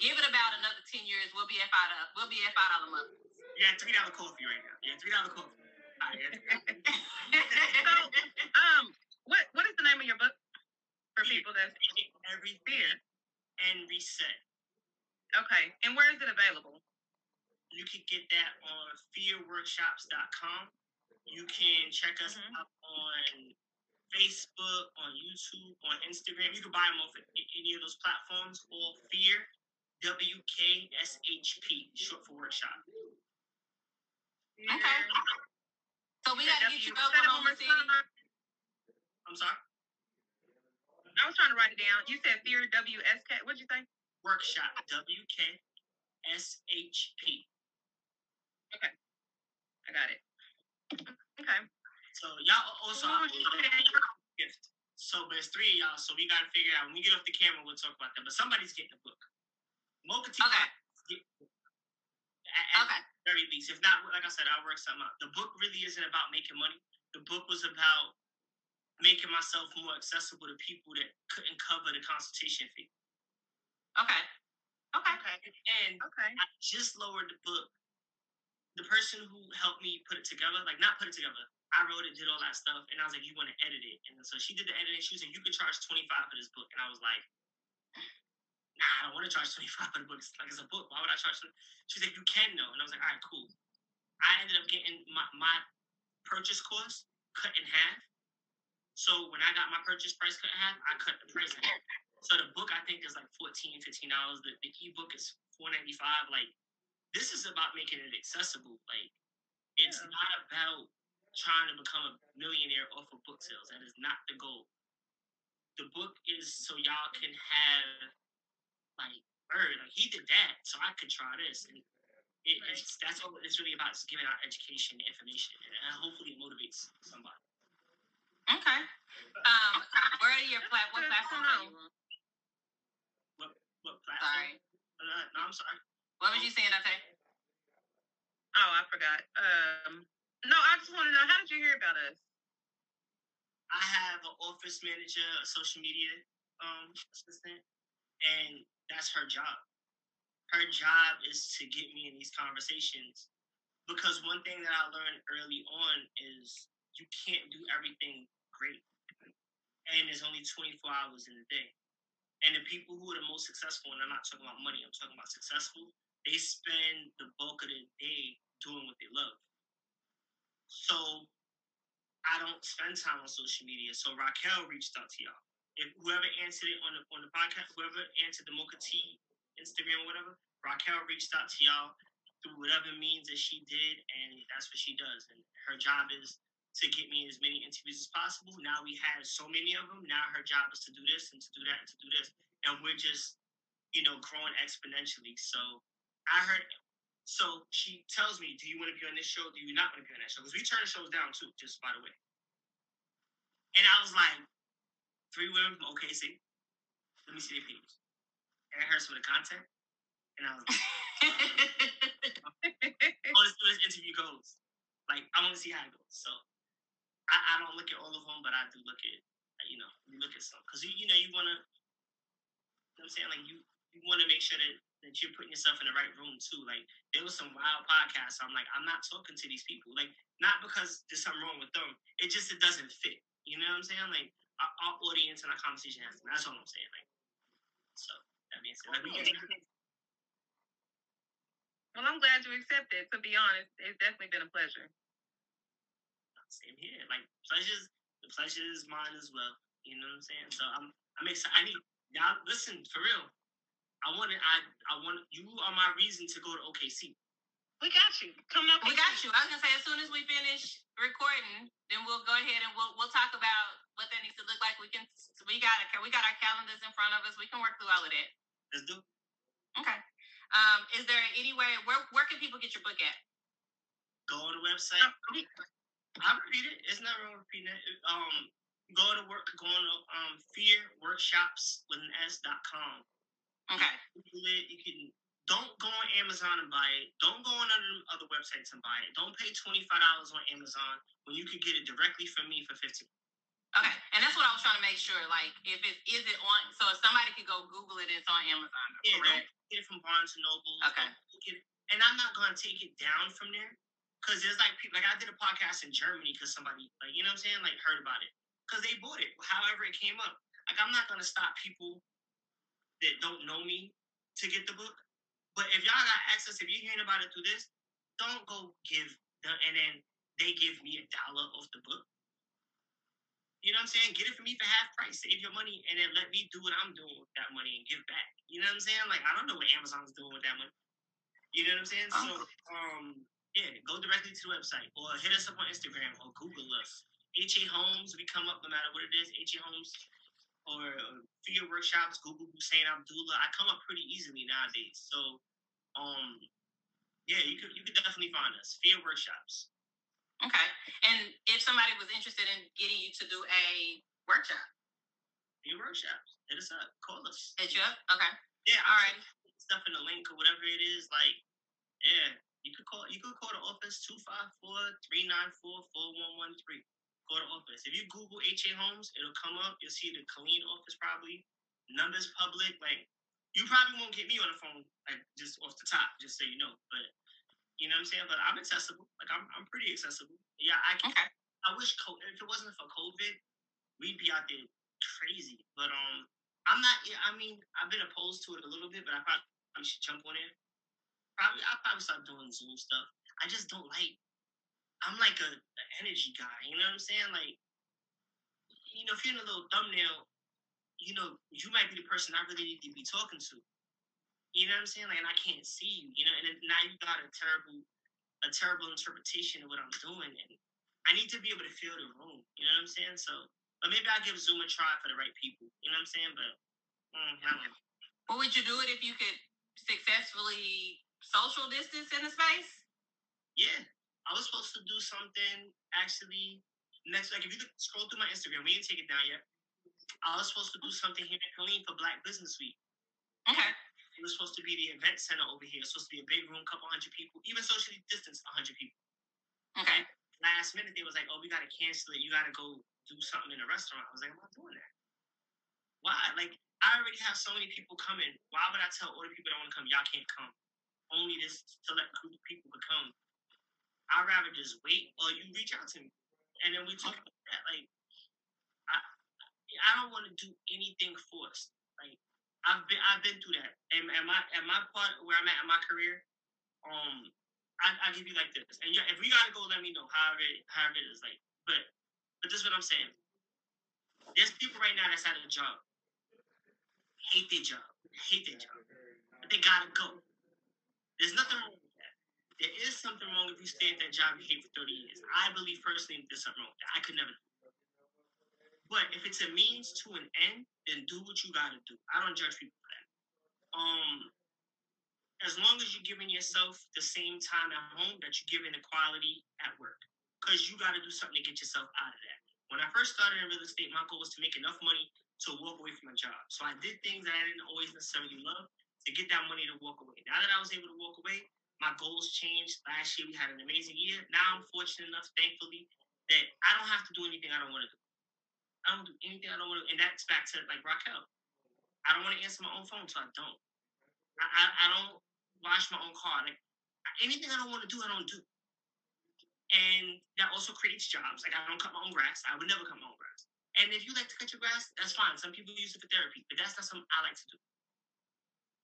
Speaker 1: give it about another 10 years, we'll be at five. We'll be at five dollar muffins.
Speaker 3: Yeah, three dollar coffee right now. Yeah, three dollar coffee. All right, yeah,
Speaker 2: so, um, what what is the name of your book for people that's
Speaker 3: everything
Speaker 2: Fear.
Speaker 3: and reset.
Speaker 2: okay? And where is it available?
Speaker 3: You can get that on fearworkshops.com. You can check us
Speaker 2: Mhm.
Speaker 3: out on Facebook, on YouTube, on Instagram. You can buy them off of any of those platforms. All Fear, W K S H P, short for workshop.
Speaker 1: Okay. So we got to get you to
Speaker 2: Say that one
Speaker 1: Oklahoma
Speaker 2: more
Speaker 1: City.
Speaker 2: time.
Speaker 3: I'm sorry.
Speaker 2: I was trying to write it down. You said Fear W S K. What'd you say?
Speaker 3: Workshop, W K S H P.
Speaker 2: I got it. Okay.
Speaker 3: So y'all also gift. So but it's three of y'all, so we gotta figure out when we get off the camera, we'll talk about that. But somebody's getting a book. Mocha Tea
Speaker 1: Okay.
Speaker 3: at, at
Speaker 1: Okay.
Speaker 3: the very least. If not, like I said, I'll work something out. The book really isn't about making money. The book was about making myself more accessible to people that couldn't cover the consultation fee.
Speaker 1: Okay. Okay.
Speaker 2: Okay.
Speaker 3: And
Speaker 2: Okay.
Speaker 3: I just lowered the book. The person who helped me put it together, like not put it together, I wrote it, did all that stuff, and I was like, "You want to edit it?" And so she did the editing. She was like, "You could charge twenty five for this book," and I was like, "Nah, I don't want to charge twenty five for the book. It's like it's a book. Why would I charge?" 20? She was like, "You can though," and I was like, "All right, cool." I ended up getting my my purchase cost cut in half. So when I got my purchase price cut in half, I cut the price in half. So the book I think is like 14 dollars. The, the ebook is four ninety five. Like this is about making it accessible. Like it's
Speaker 2: Yeah.
Speaker 3: not about trying to become a millionaire off of book sales. That is not the goal. The book is so y'all can have like bird. Like he did that, so I could try this. And it,
Speaker 2: Right.
Speaker 3: it's that's all it's really about is giving out education, information, and hopefully it motivates somebody.
Speaker 1: Okay. Um, where are your plat? What platform are you
Speaker 2: know.
Speaker 1: on?
Speaker 3: What platform?
Speaker 1: Sorry.
Speaker 3: Uh, no, I'm sorry.
Speaker 1: What was you saying, Dante?
Speaker 2: Oh, I forgot. Um, no, I just want to know how did you hear about us?
Speaker 3: I have an office manager, a social media um, assistant, and that's her job. Her job is to get me in these conversations because one thing that I learned early on is you can't do everything great, and there's only 24 hours in a day. And the people who are the most successful, and I'm not talking about money, I'm talking about successful, they spend the bulk of the day doing what they love. So I don't spend time on social media. So Raquel reached out to y'all. If whoever answered it on the on the podcast, whoever answered the Mocha T Instagram whatever, Raquel reached out to y'all through whatever means that she did, and that's what she does. And her job is to get me as many interviews as possible. Now we have so many of them. Now her job is to do this and to do that and to do this, and we're just you know growing exponentially. So I heard. So she tells me, "Do you want to be on this show? Do you not want to be on that show?" Because we turn shows down too, just by the way. And I was like, three women from OKC. Let me see their page. And I heard some of the content. And I was like, oh, this, this interview goes. Like, I want to see how it goes. So I, I don't look at all of them, but I do look at, you know, you look at some. Because, you, you know, you want to, you know what I'm saying? Like, you, you want to make sure that, that you're putting yourself in the right room, too. Like, there was some wild podcasts. I'm like, I'm not talking to these people. Like, not because there's something wrong with them. It just, it doesn't fit. You know what I'm saying? Like, our, our audience and our conversation has that's all I'm saying. Like, so, that being said, like, we can,
Speaker 2: Well, I'm glad you accepted. To be honest, it's definitely been a pleasure.
Speaker 3: Same here. Like pleasures, the pleasure is mine as well. You know what I'm saying? So I'm I'm excited. I need y'all listen for real. I want to. I I want you are my reason to go to OKC.
Speaker 4: We got you. Coming up.
Speaker 1: we got you. I was gonna say as soon as we finish recording, then we'll go ahead and we'll we'll talk about what that needs to look like. We can we got it. We got our calendars in front of us. We can work through all of that.
Speaker 3: Let's do.
Speaker 1: Okay. Um, is there any way where where can people get your book at?
Speaker 3: Go on the website. I repeat it. It's not wrong repeating it. Um, go to work, go to um fear workshops with an S dot com.
Speaker 1: Okay.
Speaker 3: You can don't go on Amazon and buy it. Don't go on other, other websites and buy it. Don't pay twenty five dollars on Amazon when you could get it directly from me for fifteen.
Speaker 1: Okay, and that's what I was trying to make sure. Like, if it is it on, so if somebody could go Google it, it's on Amazon.
Speaker 3: Yeah,
Speaker 1: correct?
Speaker 3: don't get it from Barnes and Noble.
Speaker 1: Okay.
Speaker 3: Don't get it- And I'm not gonna take it down from there because there's like people like I did a podcast in Germany because somebody like you know what I'm saying like heard about it because they bought it. However, it came up. Like I'm not gonna stop people that don't know me to get the book. But if y'all got access, if you're hearing about it through this, don't go give the and then they give me a dollar off the book. You know what I'm saying? Get it for me for half price, save your money, and then let me do what I'm doing with that money and give back. You know what I'm saying? Like I don't know what Amazon's doing with that money. You know what I'm saying? So um yeah, go directly to the website or hit us up on Instagram or Google us. HA Homes, we come up no matter what it is, HA Homes or Fear Workshops, Google Hussein Abdullah. I come up pretty easily nowadays. So um yeah, you could you could definitely find us. Fear Workshops.
Speaker 1: Okay. And if somebody was interested in getting you to do a workshop,
Speaker 3: Fear Workshops. Hit us up. Call us.
Speaker 1: hit you up. Okay.
Speaker 3: Yeah,
Speaker 1: All right.
Speaker 3: stuff in the link or whatever it is. Like, yeah, you could call. You could call the office 254-394-4113. Call the office. If you Google HA Homes, it'll come up. You'll see the Killeen office probably. Numbers public. Like, you probably won't get me on the phone like just off the top, just so you know. But you know what I'm saying. But I'm accessible. Like, I'm I'm pretty accessible. Yeah, I can.
Speaker 1: Okay.
Speaker 3: I wish co- if it wasn't for COVID, we'd be out there crazy. But um, I'm not. I mean, I've been opposed to it a little bit, but I probably should jump on it. Probably, I'll probably start doing Zoom stuff. I just don't like. I'm like a, a energy guy. You know what I'm saying? Like, you know, if you're in a little thumbnail, you know, you might be the person I really need to be talking to. You know what I'm saying? Like, and I can't see you. You know, and now you got a terrible, a terrible interpretation of what I'm doing, and I need to be able to feel the room. You know what I'm saying? So, but maybe I'll give Zoom a try for the right people. You know what I'm saying? But mm, I don't know.
Speaker 1: Well, would you do it if you could successfully social distance in the space?
Speaker 3: Yeah, I was supposed to do something actually next. Like if you could scroll through my Instagram, we didn't take it down yet. I was supposed to do something here in Killeen for Black Business Week.
Speaker 1: Okay.
Speaker 3: It was supposed to be the event center over here. It's supposed to be a big room, couple hundred people, even socially distanced, hundred people.
Speaker 1: Okay.
Speaker 3: Last minute, they was like, "Oh, we gotta cancel it. You gotta go do something in a restaurant." I was like, "I'm not doing that. Why? Like, I already have so many people coming. Why would I tell all the people that want to come, y'all can't come? Only this select group of people could come. I'd rather just wait, or you reach out to me, and then we talk about that. Like, I, I don't want to do anything forced. Like, I've been, I've been through that. And my, at my part where I'm at in my career, um, I, I give you like this, and if we gotta go, let me know. However, however it is, like, but, but this is what I'm saying. There's people right now that's at a job, hate their job, hate their job, but they gotta go. There's nothing wrong. There is something wrong if you stay at that job you hate for 30 years. I believe personally there's something wrong. I could never do. But if it's a means to an end, then do what you gotta do. I don't judge people for that. Um, as long as you're giving yourself the same time at home that you're giving the quality at work. Because you got to do something to get yourself out of that. When I first started in real estate, my goal was to make enough money to walk away from my job. So I did things that I didn't always necessarily love to get that money to walk away. Now that I was able to walk away, my goals changed. Last year we had an amazing year. Now I'm fortunate enough, thankfully, that I don't have to do anything I don't want to do. I don't do anything I don't want to, and that's back to like Raquel. I don't want to answer my own phone, so I don't. I, I, I don't wash my own car. Like anything I don't want to do, I don't do. And that also creates jobs. Like I don't cut my own grass. I would never cut my own grass. And if you like to cut your grass, that's fine. Some people use it for therapy, but that's not something I like to do.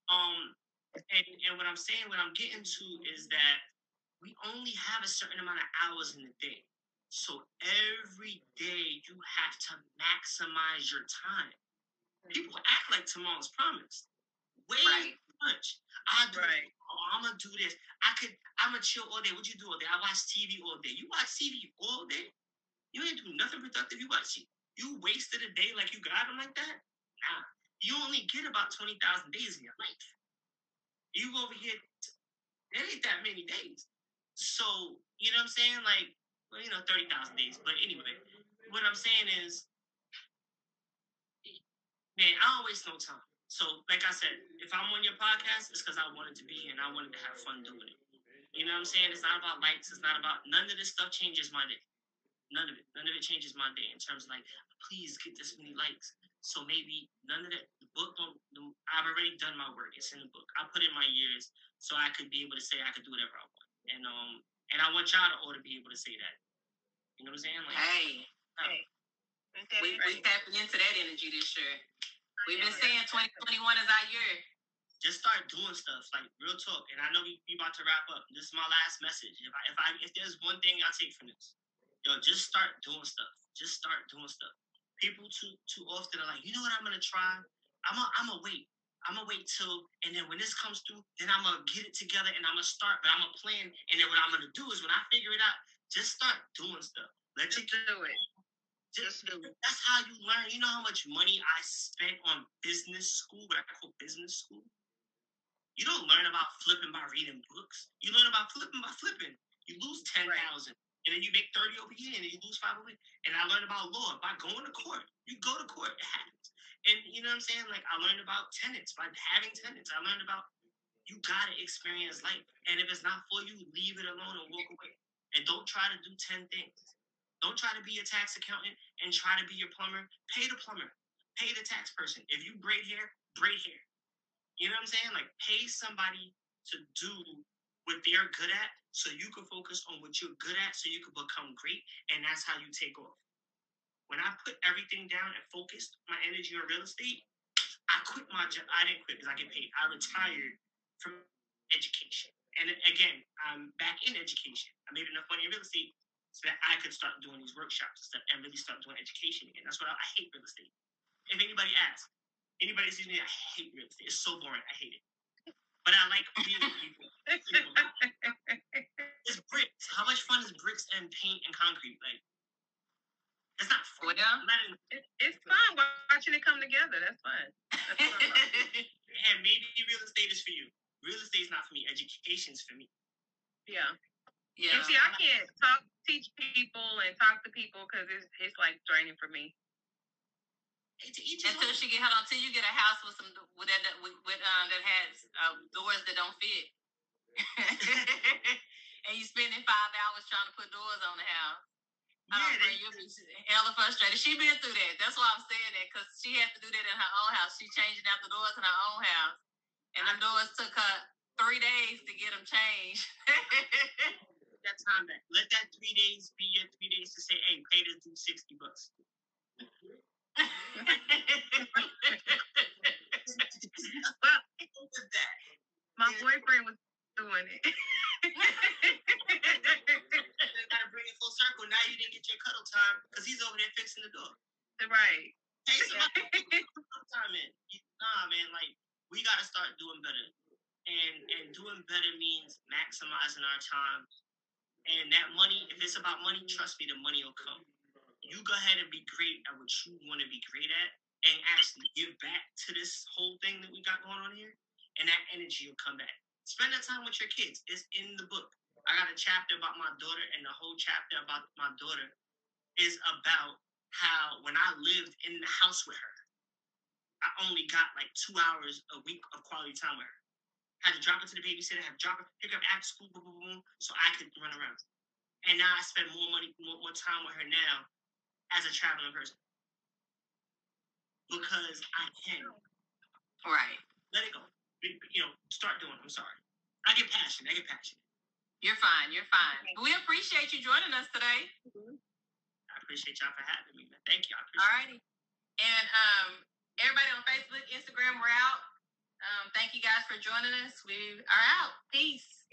Speaker 3: Um, and, and what I'm saying, what I'm getting to is that we only have a certain amount of hours in the day. So every day you have to maximize your time. People mm-hmm. act like tomorrow's promised. Way
Speaker 1: Right.
Speaker 3: much. I do
Speaker 2: Right.
Speaker 3: oh, I'm gonna do this. I could I'm gonna chill all day. What you do all day? I watch TV all day. You watch TV all day? You ain't do nothing productive. You watch TV. You wasted a day like you got them like that? Nah. You only get about twenty thousand days in your life. You over here, there ain't that many days. So you know what I'm saying? Like well, you know, thirty thousand days. But anyway, what I'm saying is, man, I waste no time. So, like I said, if I'm on your podcast, it's because I wanted to be and I wanted to have fun doing it. You know what I'm saying? It's not about likes. It's not about none of this stuff changes my day. None of it. None of it changes my day in terms of like, please get this many likes. So maybe none of that. The book don't. The, I've already done my work. It's in the book. I put in my years so I could be able to say I could do whatever I want. And um, and I want y'all to all to be able to say that. You know what I'm saying? Like,
Speaker 1: Hey,
Speaker 4: Hey.
Speaker 1: We, we tapping into that energy this year. We've been saying 2021 is our year.
Speaker 3: just start doing stuff like real talk. And I know we, we about to wrap up. This is my last message. If I if I if there's one thing I take from this, yo, just start doing stuff. Just start doing stuff. People too too often are like, you know what I'm gonna try? I'm a I'm gonna wait. I'm gonna wait till and then when this comes through, then I'm gonna get it together and I'm gonna start. But I'm gonna plan. And then what I'm gonna do is when I figure it out, just start doing stuff. Let
Speaker 4: Just
Speaker 3: your
Speaker 4: do it.
Speaker 3: just do it. That's how you learn. You know how much money I spent on business school, what I call business school? You don't learn about flipping by reading books. You learn about flipping by flipping. You lose ten thousand, and then you make thirty over here, and you lose five over. And I learned about law by going to court. You go to court, it happens. And you know what I'm saying? Like I learned about tenants by having tenants. I learned about you gotta experience life, and if it's not for you, leave it alone and walk away. And don't try to do ten things. Don't try to be a tax accountant and try to be your plumber. Pay the plumber. Pay the tax person. If you braid hair, braid hair. You know what I'm saying? Like pay somebody to do what they're good at so you can focus on what you're good at so you can become great and that's how you take off. When I put everything down and focused my energy on real estate, I quit my job. I didn't quit because I get paid. I retired from education. And again, I'm back in education. I made enough money in real estate so that I could start doing these workshops and stuff and really start doing education again. That's what I, I hate real estate. If anybody asks, anybody sees me, I hate real estate. It's so boring. I hate it. But I like being with people. It's bricks. How much fun is bricks and paint and concrete? Like, it's not fun.
Speaker 1: Well,
Speaker 3: I'm not
Speaker 2: It, it's fun watching it come together. That's fun. That's what
Speaker 3: and maybe real estate is for you. Real estate's not for me. Education's for me.
Speaker 2: Yeah.
Speaker 1: yeah.
Speaker 2: And see, I can't talk, teach people and talk to people because it's it's like draining for me.
Speaker 3: Hey, to each his
Speaker 1: Until
Speaker 3: own.
Speaker 1: she get hold on, until you get a house with some with that that- with, with um that has uh, doors that don't fit, and you spending five hours trying to put doors on the house. I
Speaker 3: Yeah,
Speaker 1: don't
Speaker 3: they-
Speaker 1: you'll be hella frustrated. She been through that. That's why I'm saying that because she had to do that in her own house. She changing out the doors in her own house, and them doors took her three days to get them changed.
Speaker 3: that time back. Let that three days be your three days to say, hey, pay this dude 60 bucks.
Speaker 2: Well,
Speaker 3: that.
Speaker 2: my boyfriend was doing it.
Speaker 3: Gotta bring it full circle. Now you didn't get your cuddle time because he's over there fixing the door.
Speaker 2: right.
Speaker 3: Hey, somebody time in. Nah, man, like we gotta start doing better. And and doing better means maximizing our time. And that money, if it's about money, trust me, the money will come. You go ahead and be great at what you want to be great at and actually give back to this whole thing that we got going on here. And that energy will come back. Spend that time with your kids. It's in the book. I got a chapter about my daughter, and the whole chapter about my daughter is about how when I lived in the house with her, I only got like two hours a week of quality time with her. Had to drop her to the babysitter, had to drop her, pick up after school, boom, boom, boom, so I could run around. And now I spend more money, more, more time with her now as a traveling person. Because I can.
Speaker 1: right.
Speaker 3: Let it go. You know, start doing it. I'm sorry. I get passionate. I get passionate.
Speaker 1: You're fine. You're fine. We appreciate you joining us today.
Speaker 3: I appreciate y'all for having me. Thank you. I appreciate
Speaker 1: All righty. And um, everybody on Facebook, Instagram, we're out. Um, thank you guys for joining us. We are out. Peace.